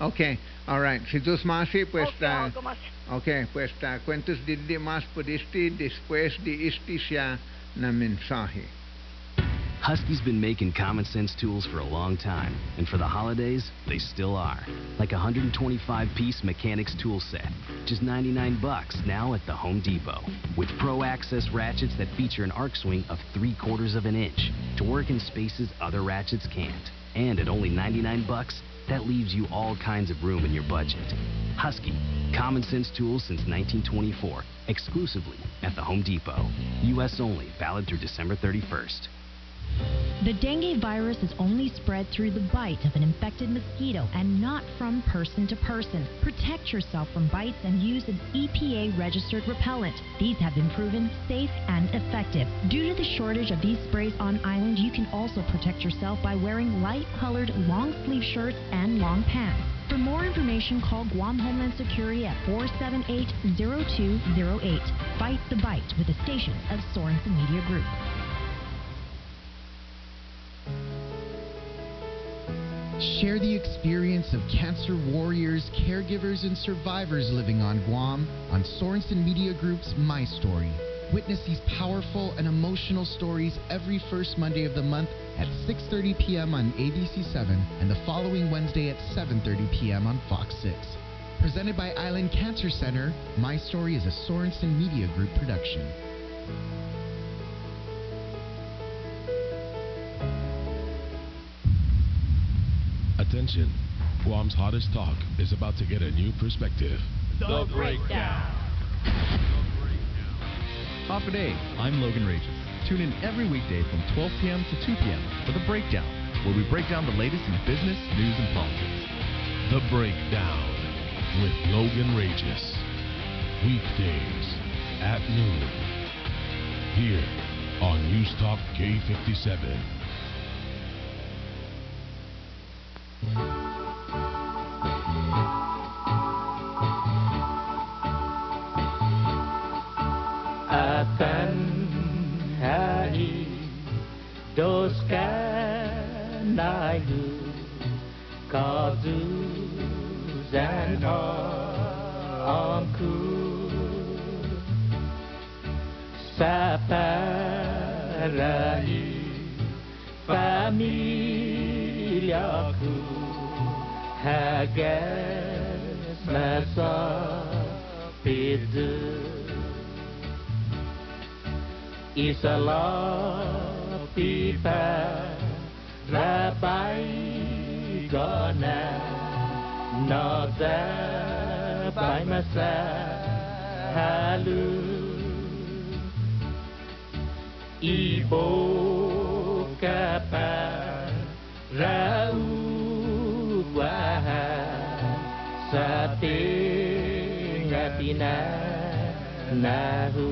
Ok, All right. Si Dios más, pues... Okay, uh, Ok, pues uh, kwentos di di mas po después de este siya na mensaje. Husky's been making common sense tools for a long time, and for the holidays, they still are. Like a 125-piece mechanics tool set, just 99 bucks now at the Home Depot, with Pro Access ratchets that feature an arc swing of 3 quarters of an inch to work in spaces other ratchets can't. And at only 99 bucks, that leaves you all kinds of room in your budget. Husky, common sense tools since 1924, exclusively at the Home Depot. U.S. only, valid through December 31st. The dengue virus is only spread through the bite of an infected mosquito and not from person to person. Protect yourself from bites and use an EPA registered repellent. These have been proven safe and effective. Due to the shortage of these sprays on island, you can also protect yourself by wearing light colored long sleeve shirts and long pants. For more information, call Guam Homeland Security at 478 0208. Fight the bite with a station of Sorensen Media Group. Share the experience of cancer warriors, caregivers, and survivors living on Guam on Sorensen Media Group's My Story. Witness these powerful and emotional stories every first Monday of the month at 6:30 p.m. on ABC7 and the following Wednesday at 7:30 p.m. on Fox 6. Presented by Island Cancer Center, My Story is a Sorensen Media Group production. Attention. Guam's hottest talk is about to get a new perspective. The Breakdown. Off a day, I'm Logan Rages. Tune in every weekday from 12 p.m. to 2 p.m. for The Breakdown, where we break down the latest in business, news, and politics. The Breakdown with Logan Rages. Weekdays at noon. Here on News Talk K57. akan hari doskan ayu kazuzan sapa saparai fami ilyaku hages mesa pid isala pipa rabai gana na da bai mesa halu ibo kapa sate ngatina nahu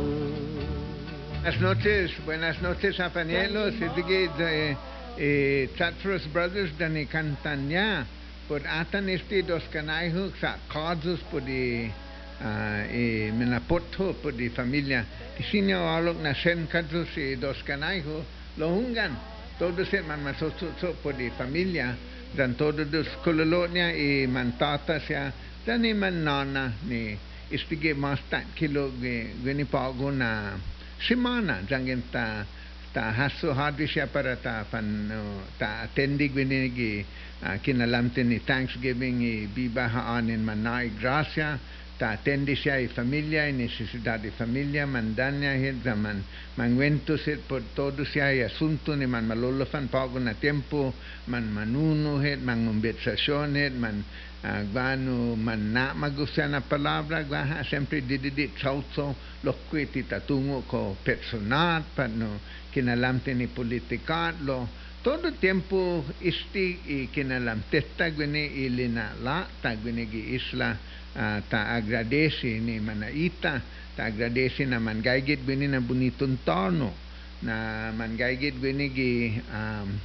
Buenas noches, buenas noches, Apanielo. Sige, eh, eh, Chatros Brothers dani Cantanya. Por atan este dos canaihu sa causes por di uh, e menapoto por di familia. Isinyo alok na sen kadros si dos canaihu lohungan. Todo se man masoso por di familia. Dan todo dos kololo niya e man tata siya. Dani man nana ni istige masta kilo gini pago na simana jangin ta ta haso hadi siya para ta pan ta attendi gini gi uh, kinalamte ni Thanksgiving i biba haanin manay gracia atendicia de familia y necesidad de familia, mandania y zaman, manguentos por todo sea y asunto ni man malolofan pagan a tiempo, man manuno man conversación man ah, guano, man namago palabra, guaja siempre dididit sauzo los cueti tatungo co personal, no, que nalamte ni politicarlo, todo tiempo este que nalamtesta guene y lenala, que isla, uh, ta agradesi ni manaita ta agradesi na mangaygit gwini na bonitong tono na mangaygit gwini gi um,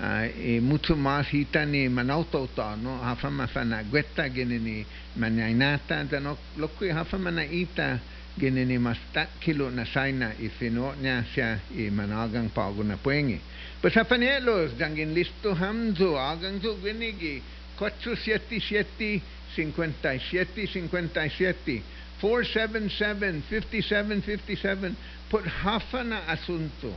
uh, e mucho más hita ni manauto no hafa mafana gwetta gini ni manyainata dano lokui hafa manaita gini ni mastak kilo na saina i fino niya siya i managang pago na puengi. Pues hafanielos jangin listo hamzo agang zo gini gi 477 57 57 477 57 57 put hafa na asunto.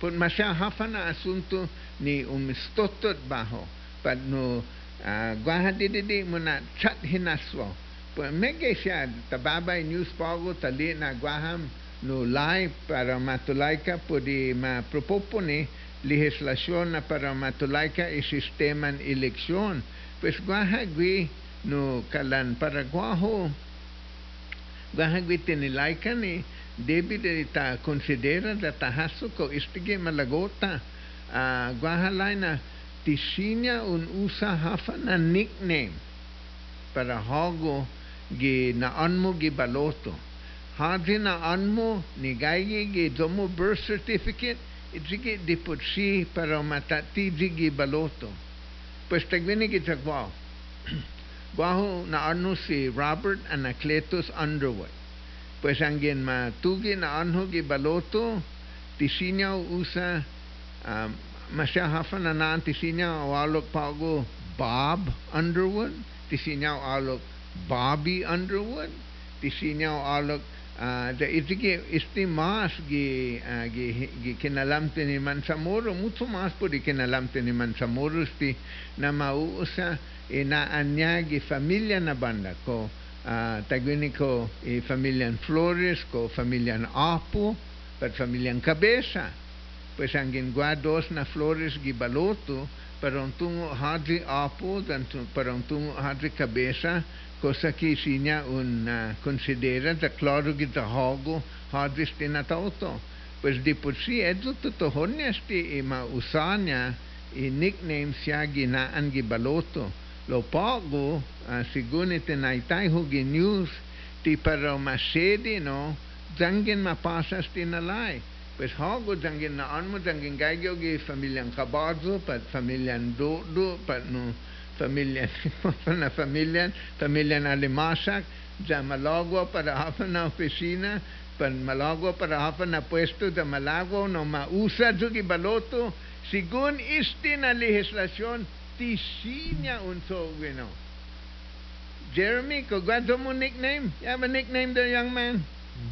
Put masya hafa na asunto ni umistotot baho. Pad no uh, gwahadididi mo chat hinaswo put mege siya tababay news pago tali na gwaham no live para matulay ka pudi mapropopone legislasyon na para matulay ka i sistema ng eleksyon. Pues gwahagwi no kalan para gwaho gwahagwi tinilay ka ni David ta considera da tahaso ko istige malagota. Uh, gwahalay na tisinya un usa hafa na nickname. Para hago gi naan mo gi baloto. Hadri naan mo ni gayi gi domo birth certificate itzige di putsi para matati gi baloto. Pues tagwini gi tagwao Baho na ano si Robert Anacletus Underwood. Pues angin matugi na anho gi baloto tisinyaw usa um, masya hafa na naan tisinyaw awalok pago Bob Underwood tisinyaw alok Bobby Underwood tisinyaw alok uh, da itige isti mas gi, gi, gi kinalamte ni Mansamoro mucho mas po di kinalamte ni Mansamoro sti na mauusa inaanya gi familia na banda ko. Uh, tagwini ko i familian Flores ko familian Apo pat familian Cabeza. Pues ang ginguados na Flores gibaloto parang tungo hadri Apo dan parang tungo hadri Cabeza cosa che sinya un uh, considera da claro che da hago hadri stinatauto pues di por si edzo tutto honesti ima usanya i nickname siya ginaan gibaloto lo pago uh, siguni tinaitay hugi news ti para masedi no? Jangin mapasas tinalay pues hago jangin na anmo jangin gaigyo gi familiang kabadzo pat familiang dodo pat no familian na familian familian alimasak ja malagwa para hafa na oficina pan malagwa para hafa na puesto de malagwa no mausa jugi baloto sigun isti na legislación tisinya unso you Jeremy, ko gusto mo nickname? You have a nickname there, young man?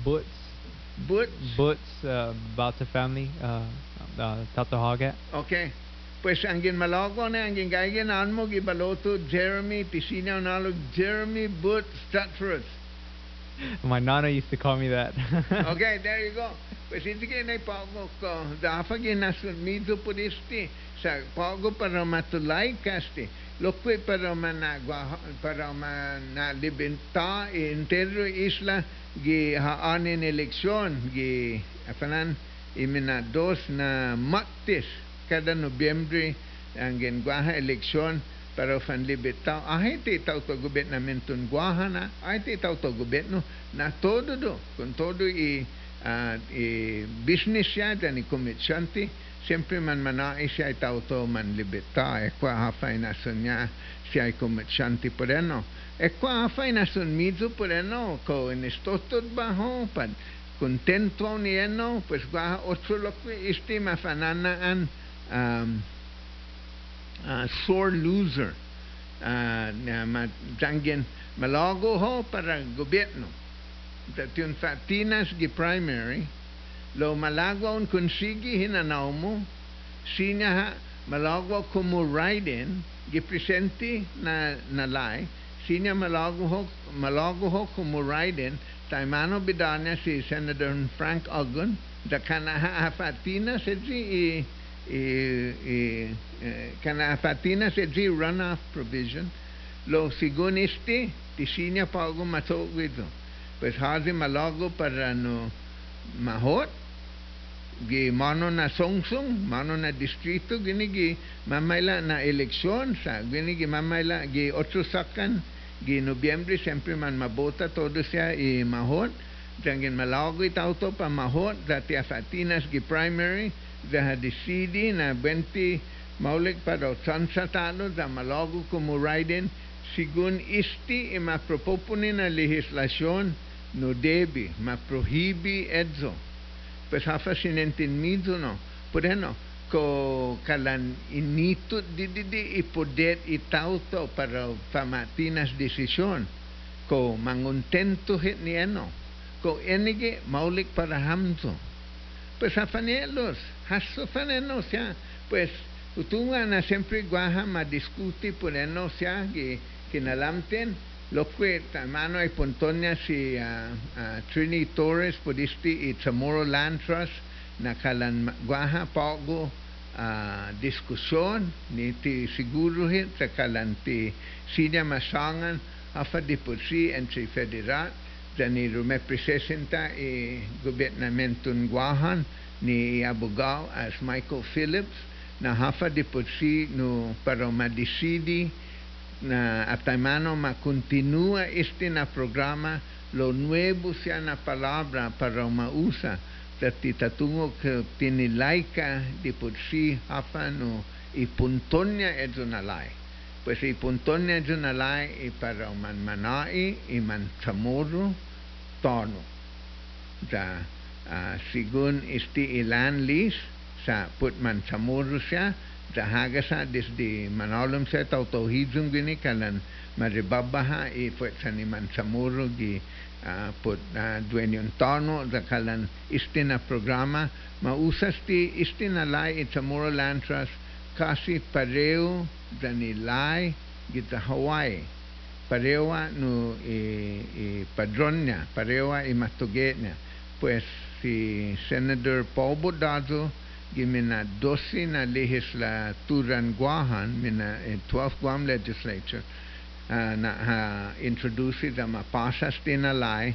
Butts. Butts? Butts, uh, Bata family, uh, uh, Tatahaga. Okay. Pues angin malago na angin gaigin anmo gibaloto Jeremy Pisina nalo Jeremy Butts Stratford. My nana used to call me that. okay, there you go. Pues hindi kayo na ipago ko. Dapat ginasun mido po disti. Sa pago para matulay kasti. Lokwe para managwa para manalibenta entero isla gi haanin eleksyon gi apanan imina dos na matis kada Nobyembre ang gengwaha eleksyon para fan libetaw ahay ti taw to gobernamento gwaha na ay ti taw to gobyerno na todo do con todo i uh, i business siya dan i siyempre man manai siya taw to man libeta. E kwa hafay na niya siya i komersyante po reno e kwa hafay na son mizo po reno ko inistotod ba ho? Pan contento ni eno pues gwaha otro lo que estima fananaan um, uh, sore loser uh, na matangin malago ho para gobyerno. That yung Fatinas gi primary, lo malagwa un konsigi hinanaw mo, sinya malagwa kumu ride-in, gi presenti na nalay, sinya malago ho, malago ho kumu ride-in, taimano bidanya si Senator Frank Ogun, da kana ha Fatinas edzi i, i, eh, kana Fatinas edzi runoff provision, lo sigunisti, tisinya pa ako matogwito. Pues hazi malago para no mahot, gi mano na songsong, mano na distrito, gini gi mamayla na eleksyon sa, gini gi mamayla, gi otso sakan, gi Nobyembre, siyempre man mabota todo siya i mahot, Dangin malago itaw to pa mahot, dati afatinas gi primary, da decidi na 20 maulik para sansa talo, da malago como raiden, sigun isti e ma propopone na legislasyon no debi, ma prohibi edzo. Pues hafa sinentendido no. Por ano, ko kalan inito di di di ipoder itauto para famatinas desisyon ko manguntento hit ni ano ko enige maulik para hamzo pues hafanelos haso fanenos ya pues utunga na siempre guaha ma diskuti por ano siya gi kinalamten lo que mano ay puntonya si uh, uh, Trini Torres podisti i Chamorro Land Trust na kalan guaha pago uh, diskusyon ni ti siguro hit sa kalan ti sinya masangan afa di po si federat ni representa i gobernamentun guahan ni abogao as Michael Phillips na hafa di po si no para madisidi na ataimano makontinua este na programa lo nuevo sea na palabra para mausa dati tatungo que tiene laica de por sí hafa no y puntonia es una ley pues y puntonia es una ley y para man manai y man chamorro tono. Da uh, sigun isti ilan lis sa put man chamorro siya Dahaga sa desde manolum sa tautohizum gini kalan maribabaha i pwet sa ni mansamuro gi put duenyon tono da kalan isti na programa. Mausas ti isti na lai it Chamorro Land Trust kasi pareo da ni lai gita Hawaii. Parewa no i, i padronya parewa i matugetnya pues si Senator Paul Bodazo mina docena legislaturan Guahan, mina eh, 12 Guam legislature, uh, na ah, ha introducida ma pasas tina lai,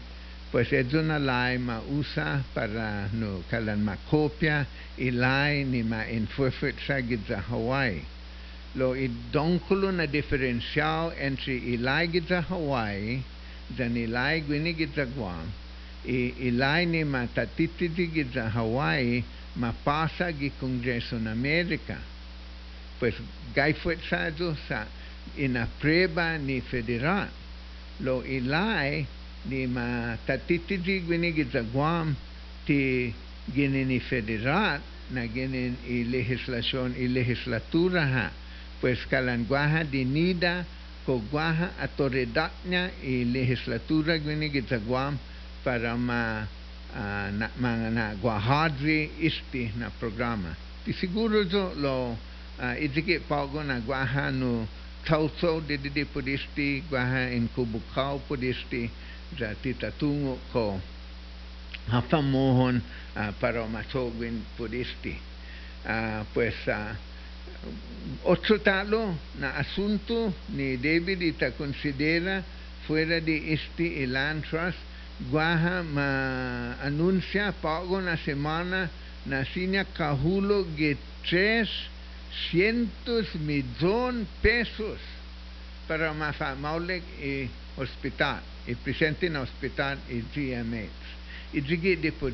pues es una lai ma usa para no kalan ma copia i lai ni ma enfuerfetsa gidza Hawaii. Lo idonculo na diferencial entre i lai gidza Hawaii dan i lai guini gidza Guam, i, lai ni ma tatitidi gidza Hawaii mapasa gi Kongreso na Amerika. Pues gay fuerzado sa inaprueba ni federal. Lo ilay ni matatitidi gwini gid sa Guam ti gini ni federal na gini i legislasyon i legislatura ha. Pues kalan guaha dinida ko guaha autoridad niya i legislatura gwini Guam para ma mga na guahadri isti na programa. Di siguro zo lo uh, idiki pago na guaha no tauso di di di pudisti guaha in kubukau pudisti za titatungo ko hafamohon uh, para masogwin pudisti. Uh, pues otro talo na asunto ni David ita considera fuera de este el land trust Guaja ma anuncia pago na semana nacina cajulo que tres cientos millón pesos para Mafamaulek eh, hospital, el presente en hospital y GMX. Y digi de por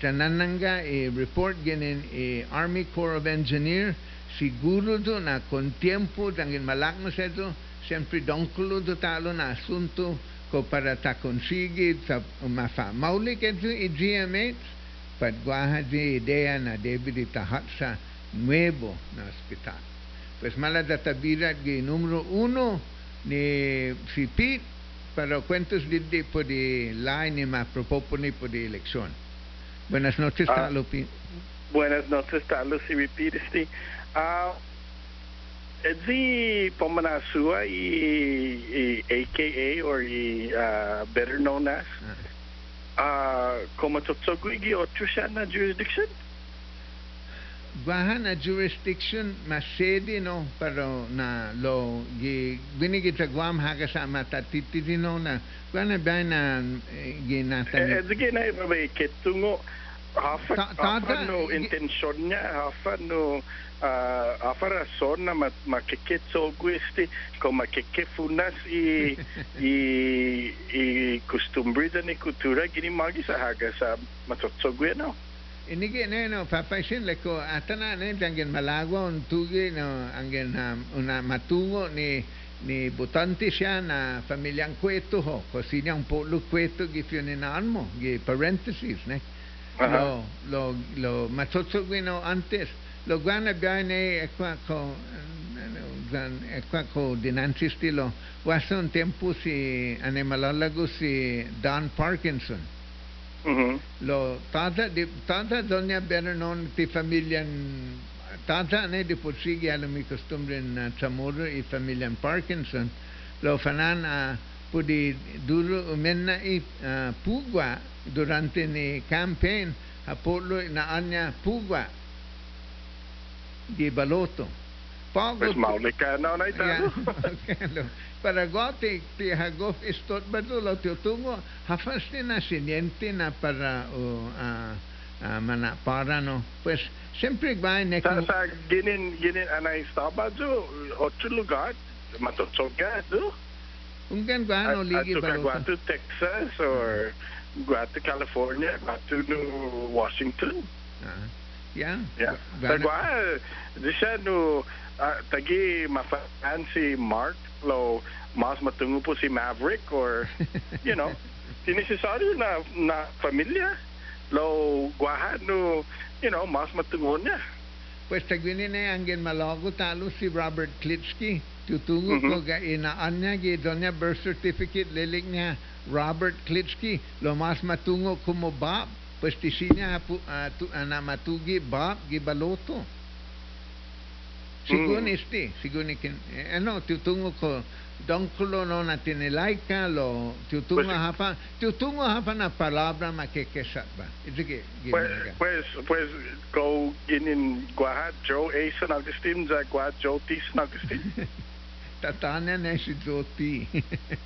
tanananga eh, report genen eh, Army Corps of Engineers, siguro do na con tiempo, tangin malak maseto, sempre donkulo do talo na asunto para takonshigi, mafa maulik etu ijiamet, pat pues guahaji idea na debidi tahatsa nuevo na hospital. Pues mala databira que número uno ni fipit para cuentos de por la ni más propone por elección. Buenas noches, ah, Talo. Buenas noches, Talo, si me pides. Edzi Pomanasua, i, i AKA, or i, uh, better known as, uh, Komatotsogu, igi otro siya na jurisdiction? Bahan na jurisdiction masedi no pero na lo gi binigit sa Guam haga sa matatiti no na kuana ba na eh, gi Eh, natan na iba ba ketungo, hafa, hafa no intensyon niya, hafa no, uh, hafa rason na mat, makikitsogu este, kung makikefunas i, i, i costumbre da ni kultura, gini magi sa haga sa matotsogu no? Inigi na no papaisin leko atana na tangen malagwa un tugi no angen um, una matungo ni ni butante siya na pamilyang kweto ho kasi niyang polo kweto gi fioninaan mo gi parentheses ne. Lo lo lo matsotsogi no antes lo guana biya ne ekwa ko ano, gan ekwa ko dinansis tilo waso un tempo si ane malalago si Don Parkinson. Mhm. lo tata di tata better known ti familjan tata ne di porsigi alla mi costumbre in Chamorro i familjan Parkinson. Lo fanan a pudi duro umenna i ah, pugwa durante ni campaign a pollo na anya pugwa di baloto Pago Pues mauli ka na na Yeah, ito. okay, lo. Para gote ti hagof istot ba do lo tiutungo hafas ni na siniente na para o ah, ah, mana para no pues siempre va en Sa, sa ginin, ginin anay staba jo, otro lugar, matotsoga jo. Ungan ba no ligi ba guato Texas or guato California, guato Washington. Yeah Yeah. Gua, di siya no, ah, tagi mafan si Mark, lo, mas matungo po si Maverick or, you know, sinisisaryo na, na familia. Lo, guahan no, you know, mas matungo niya. pues tagwini na angin malago talo si Robert Klitsky tutungo Mhm. ko ga inaan niya gi donya birth certificate lilik niya Robert Klitsky lo mas matungo kumo bab pues ti sinya pu ah, tu, ana matugi bab gi baloto Sigun Mm. isti, sigun ikin, eh, ano, tutungo ko, donkulo no na tinilaika, lo, tutungo Pues- hapa, tutungo hapa na palabra makikesat ba? Ito gi, Pues, pues, pues, go ginin guahat Joe A. San Agustin, za guahat Joe T. San Agustin. Tatana na si Joti.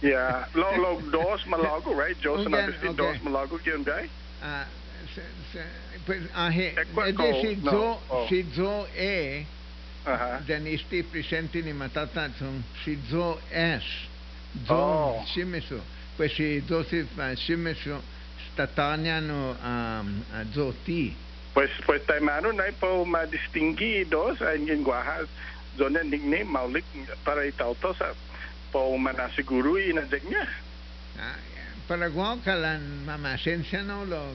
yeah. Lo, lo, dos malago, right? Okay, Agustin, okay. dos malago, yun, guy? Ah, pues, Ekwa edi ko, si no, Jo, oh. si Jo E, Aha. dan isti presente ni Matatatsong, si Jo S. Jo Oh. Shimizu. Pues si Joseph uh, Shimizu, Tatanya no um, uh, Jo T. Pues, pues, tayo mano na po ma-distingui dos, ay yung guahat, zona nickname, maulik, para itauto sa po manasiguro inadek niya. Ah, Paraguakalan mama sensanolo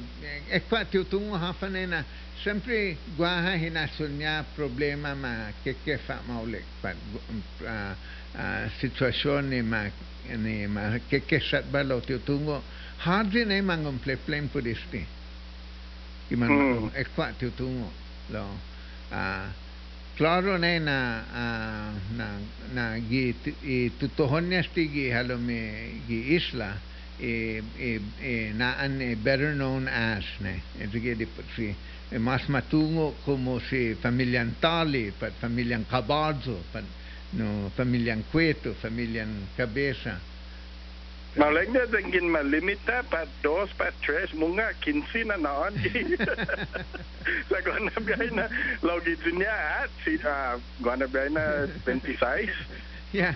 e qua ti utumu hafanena sempre guaha hina sunya problema ma che che fa maule qua situazione ma ne ma che che sa ballo ti utumu hardly ne mangom play plan puristi che man e qua ti utumu lo a claro ne na na na gi tutohonesti gi halome gi isla naan e better known as ne gi si mas matungo como si familyan Tali pat familyan Cabarzo pat no familyan Cueto familyan Cabeza Maulik niya, dengin malimita, pa dos, pa tres, munga, kinsi na naon. sa gana biyay na, logi niya, at si, ah, gana biyay na 26. Ya,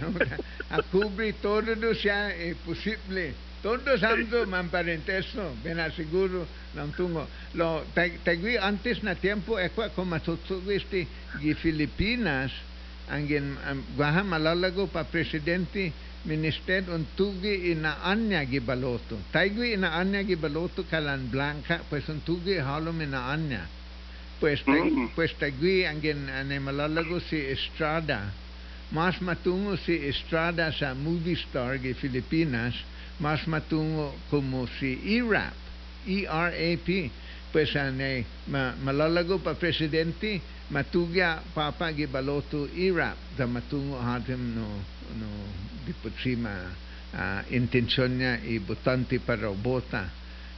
a cubrir todo do siya é posible. Todo santo man parentesco, ben aseguro, não tungo. Lo tagui antes na tempo é qua como tutsugisti gi Filipinas angin gaha malalago pa presidente minister un tugi ina anya gi baloto. Tagui ina anya gi baloto kalan blanca, pues un tugi halom ina anya. Pues tag, Mm. pues tagui angin ane malalago si Estrada mas matungo si Estrada sa movie star gi Filipinas, mas matungo como si E-Rap, E-R-A-P. Pues ane, ma, malalago pa presidente, matugya papa gi baloto E-Rap, da matungo hatim no, no, di po sima uh, intensyon niya ibutante para bota.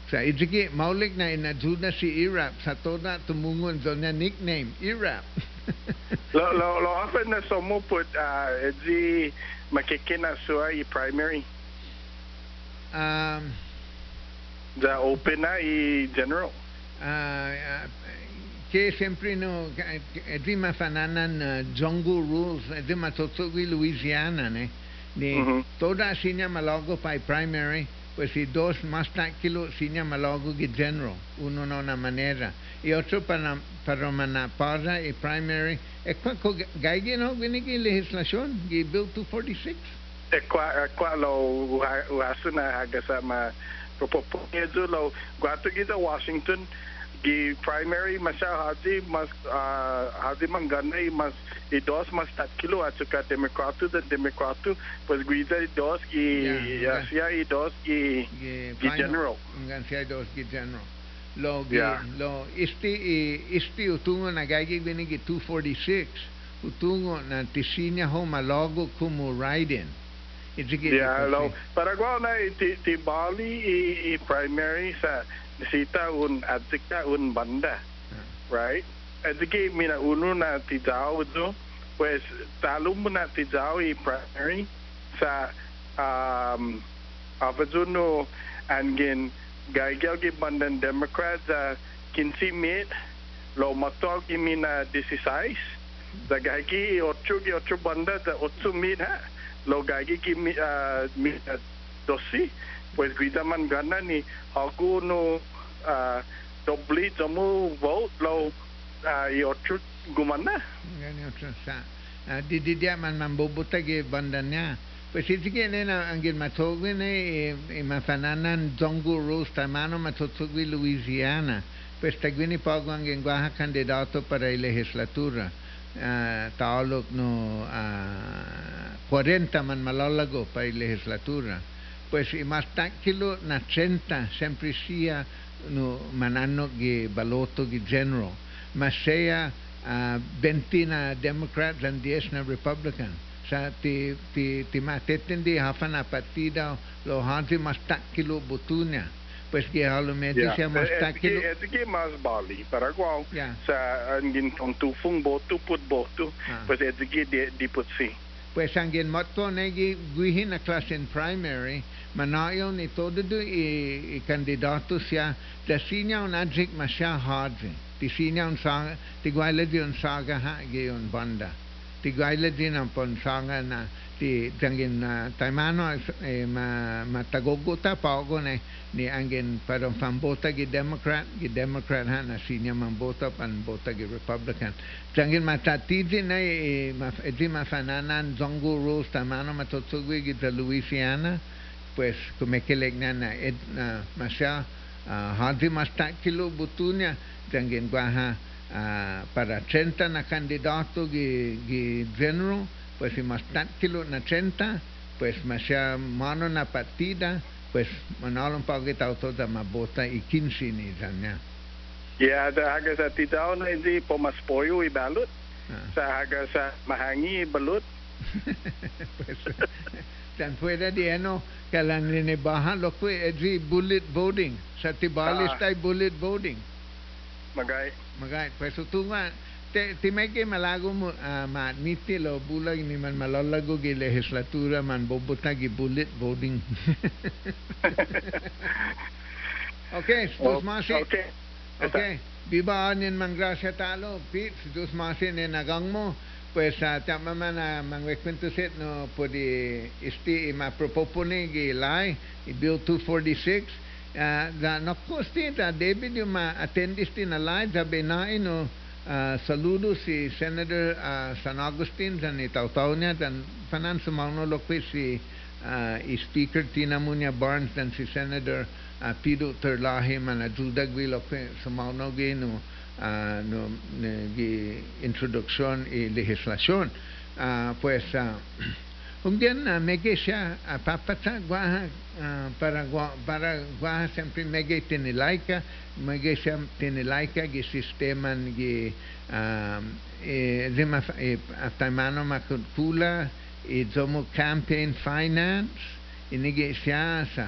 Sa ijiki, maulik na inaduna si E-Rap, sa toda tumungon doon niya nickname, E-Rap. lo lo lo often na sumuput uh, edzi makikina suwa i primary Um, the y general. Ah, ah, che sempre no prima fananan ah, jungle rules prima tutto Louisiana ne ne toda sinya malago pai primary pues si dos más tranquilo sinya malago que general uno no una manera. E otro para para manapara e primary. E qua gaige no viene che legislación che bill 246 e kwa e kwa lo uhasu na hagasa ma propopunyezo lo guato gita Washington gi primary masya hadi mas uh, hadi manganay mas i dos mas tat kilo at saka demokrato dan demokrato pues guida i dos gi Yeah, Asia i dos gi gi general Ngan siya dos gi general. Lo gi Yeah. lo isti isti utungo na gagi gini gi 246 utungo na tisinya ho malogo kumu riding. Iti lo Paraguay na ti ti Bali i, i primary sa sita un adika un banda, right? Adiki mina uno na ti jao do, pues talo mo na ti jao i primary sa um avazuno angin gaigel gi bandan Democrat sa kinsi mit lo matog i mina 16 da gagi ocho gi ocho banda da ocho mit ha lo gagi ki mi uh, mi uh, dosi pues guida man gana ni aku no uh, dobli jamu vote lo uh, i ocho gumana Ngani otro sa. Ah, di di dia man mambubuta gi bandanya. Pues iti gi nena angin matogi ne i, i mafananan zongu rules tamano matotogui Louisiana. Pues tagwini pago angin guaha candidato para la legislatura. Taolok no ah, 40 man malalago para la legislatura. Pues i mas kilo na 30 sempre sia no manano gi baloto gi general. Mas siya ah, 20 na Democrat dan 10 na Republican. Sa ti ti ti matetindi hafa na partida lo hansi mas kilo butunya. Pues que halo medyo siya mas kilo. Ediki mas Bali Paraguay Yeah. sa angin kong tufung boto put boto Ah. pues ediki di, di put si Pues ang ginmotto negi guhin na class in primary, manayo ni todo do i, i kandidato siya, da sinya un adjik masya hadri. Ti sinya un saga, ti gwaila di un saga ha gi un banda. Ti gwaila di na pon saga na ti tangin na taimano eh, ma matagogota pago ne ni angin parang pambota gi Democrat gi Democrat ha na sinya mambota pan bota gi Republican. Tangin matatidi na eh, ma edi mafananan zongo rules tamano matotsugwi gi sa Louisiana pues kumekilig na na ed na masya uh, hadi mas kilo butunya tangin guaha ah, para 30 na kandidato gi gi general pues si mas kilo na 30 pues masya mano na partida pues manalong pagit auto da mabota i 15 ni zanya yeah da haga sa titao na hindi pomaspoyo i balot sa haga sa mahangi i balot pues tan fuera di ano kalan ni bahan lo ko edri bullet voting. Sa tibalis Ah. bullet voting. Magay magay pues utunga te timeke malago mo uh, maadmiti lo bulag ni man malalago gi legislatura man bobuta gi bullet voting okay stus masi okay Okay. Viva anin mang gracia talo, Pete, dos masin en agang mo. Pues sa tama man na mangwekwento set no di isti ma propopone gi lai i bill 246 uh, da nakosti da David yung ma attendis ti na lai da benain no uh, saludo si Senator uh, San Agustin dan itaw-taw niya. Dan panan sumauno lokwe si uh, Speaker Tina Munya Barnes dan si Senator uh, Pido Terlahe man ajudag wi lokwe sumauno gi no uh, no ne, gi introduksyon i legislasyon ah, pues ah, un día na mege siya ah, papata guaha ah, para gua, para guaha sempre mege siya tinilaika מגשם פנלייקה גסיסטמן גי זמא תימנו מקולקולה זומו קמפיין פייננס נגשיאסה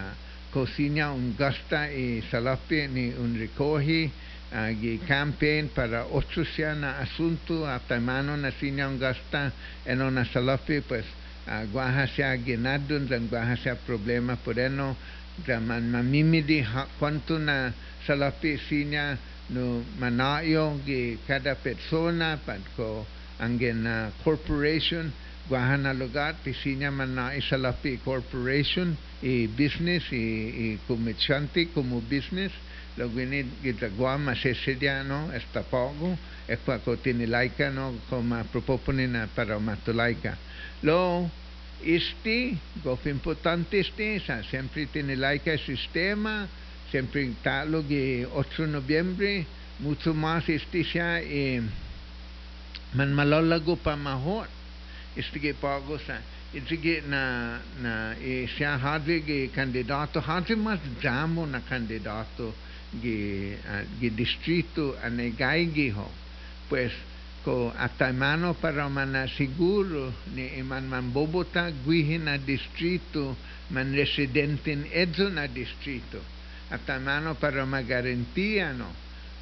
cosigna un gasta e salappe ne un ricohi che campaign para otto siano assunto a taimano na signa un gasta e non a salappe pues guaja sia genadun zan guaja sia problema poreno zaman mamimidi quanto na salapi sinya no manayo gi kada persona pat ko angin uh, corporation guahana lugar pisinya mana isalapi corporation i business i, i comercianti como business. Lo gini kita gua masesedia no esta pogo e qua ko tinilaika no como propone na para matulaika lo isti go importante isti sa sempre tinilaika sistema sempre talo gi 8 noviembre mucho más isti siya e man malalago pa mahot istige pago sa. Istige na na e siya hadri ge kandidato hadri mas jamo na kandidato ge uh, ge distrito ane gaigi ho. Pues ko atamano para mana siguro ni iman man bobota guihi na distrito man residente in edzo na distrito atamano para magarantia no.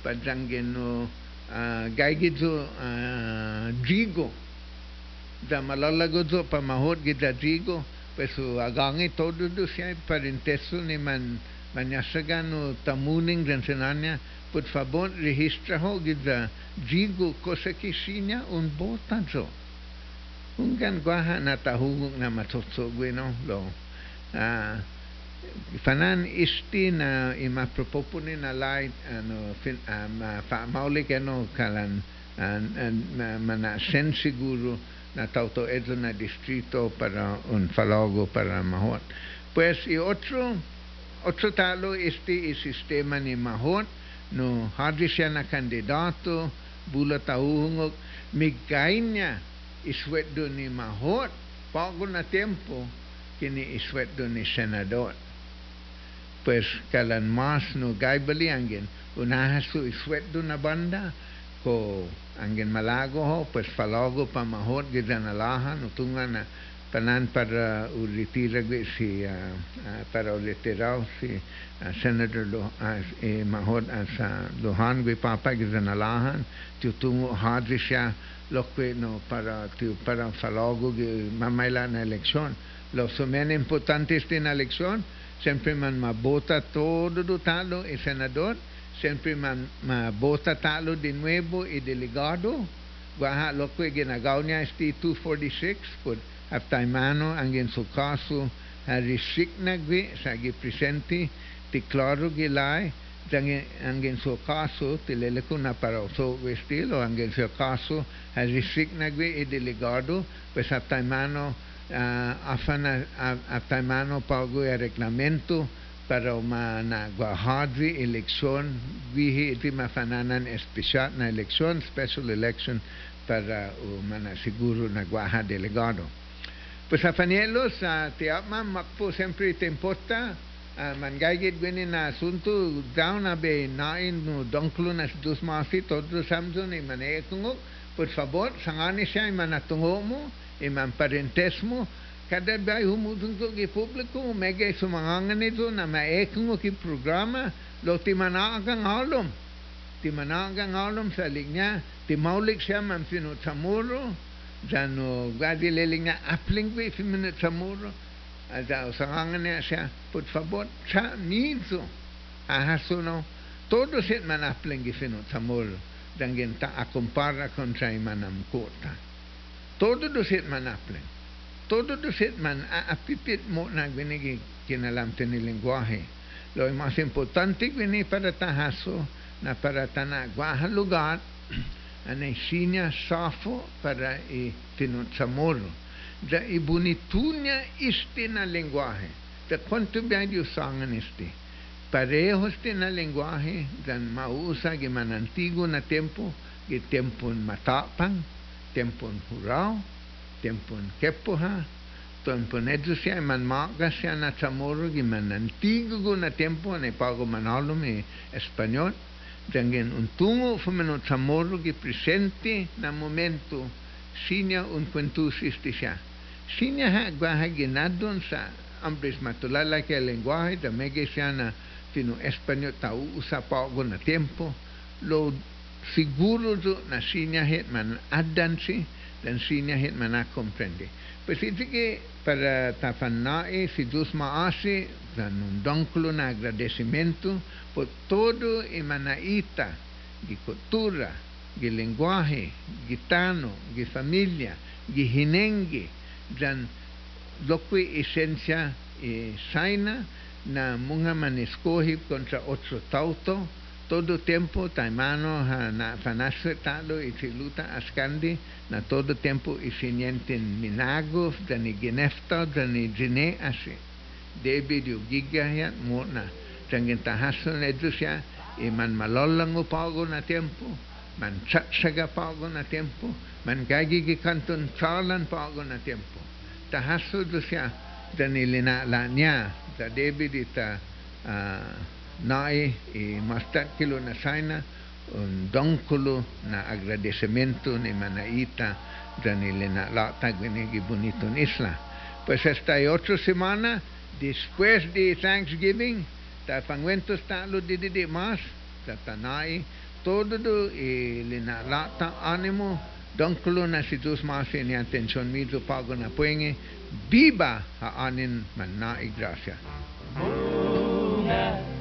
Padzangeno uh, gaigizo uh, jigo da malalago zo pamahot gida jigo pesu agangi todo do siya parenteso ni man manyasagano tamuning dan senanya por favor registra ho gida jigo cosa que sinya un bota zo ungan guaha na tahugong na matotso gweno lo ah fa maulik ano kalan an, an, na, mana sen siguro na tauto edzo na distrito para un falogo para mahot pues y otro otro talo este el sistema ni mahot no hadri siya na kandidato bula tauhungok migainya isweddo ni mahot pago na tempo kini isweddo ni senador pues kalan mas no gaibali angin unahasu isweddo na banda ko angin malago pues falogo pamahot gidanalahan utungan na panan para uritira si uh, para ulitirao si uh, Senator Lo, uh, eh, mahot as uh, Lohan gwi papa gidanalahan tutungo hadri siya lokwe no para tu para falogo gi mamaila na eleksyon. Lo sumen importantes din eleksyon sempre man mabota todo talo el senador, sempre man mabota talo di nuevo e delegado, guaha lo que ginagaw niya este 246 put hafta mano angin su kaso resigna gwi sa gipresente ti claro gilai anche in suo caso ti leleco una parola so vestilo anche in suo caso resigna gwi e delegato pues hafta mano afanando pago el reglamento para uma guardri eleição, vi tivemos afananan especial na eleição, e special election para uma seguro na guarda delegado. Pues afanelos, te ama, mapo sempre te importa, mangagit gwini na asunto, down abe nain no donklo nas dos masi, todos samzo ni manekungok, e por favor, sangani siya imanatungomo, imam parentesmo kada bai humutun ko que publiko mega sumangan itu nama ekungo ki programa lo timana akan halum timana ti halum saliknya timaulik sya mamsinu tamuru janu gadi lelinga apling bi tamuro tamuru ada sangangan ya sya por favor cha minzo ahasuno todo set man apling fimina tamuru dan genta akumpara kontra imanam kota. Todos los hermanaplan, todos los hermanos, a, a pipit mona que quien alamte en el lenguaje. Lo más importante viene para tajazo, na para tanaguaja lugar, anexinha safo para eh, e tenotzamoro. Da e bonitunia este na lenguaje. Da quanto bem Deus sangan este. Parejo este na lenguaje, dan mausa que man antigo na tempo, que tempo en matapan, tempon kepo ha tempo nedzo siya man maga siya na chamorro gi man antigo go na tempo ne pago manalo me español Tengen un tungo fumeno chamorro gi presente na momento sinya un quentus isti siya sinya ha gua ha ginadon sa ambres matulala ke lenguaje da mege siya na fino español ta usa pago na tempo. Lo siguro do na sinya het man adansi dan sinya het man a comprende pues dice que para tafanae si dus maasi dan un donklo na agradecimiento por todo e manaita gi cultura gi lenguaje gi tano gi familia gi hinengi dan lokwe esencia e saina na mga maneskohi contra otro tauto todo tiempo taimano fanasvetado y siluta askandi na todo tiempo y sinienten minagov dani genefta dani gene así. Debi diu gigayat mona tangentahasun edusya y man malolango pago na tiempo man chatsaga pago na tiempo man gagigi kanton chalan pago na tiempo. Tahasu dusya dani lina lanya da debi dita uh, ah, nae eh, e mastakkelo na saina un doncolo na agradecimiento ne manaita danile na lata gwenegi bonito en isla. Pues esta y otra semana después de Thanksgiving ta panguento está lo de de, de más tatanae todo do e eh, le na lata ánimo doncolo na situs más eh, en atención mi do pago na puenge viva a anen manai gracia. Oh,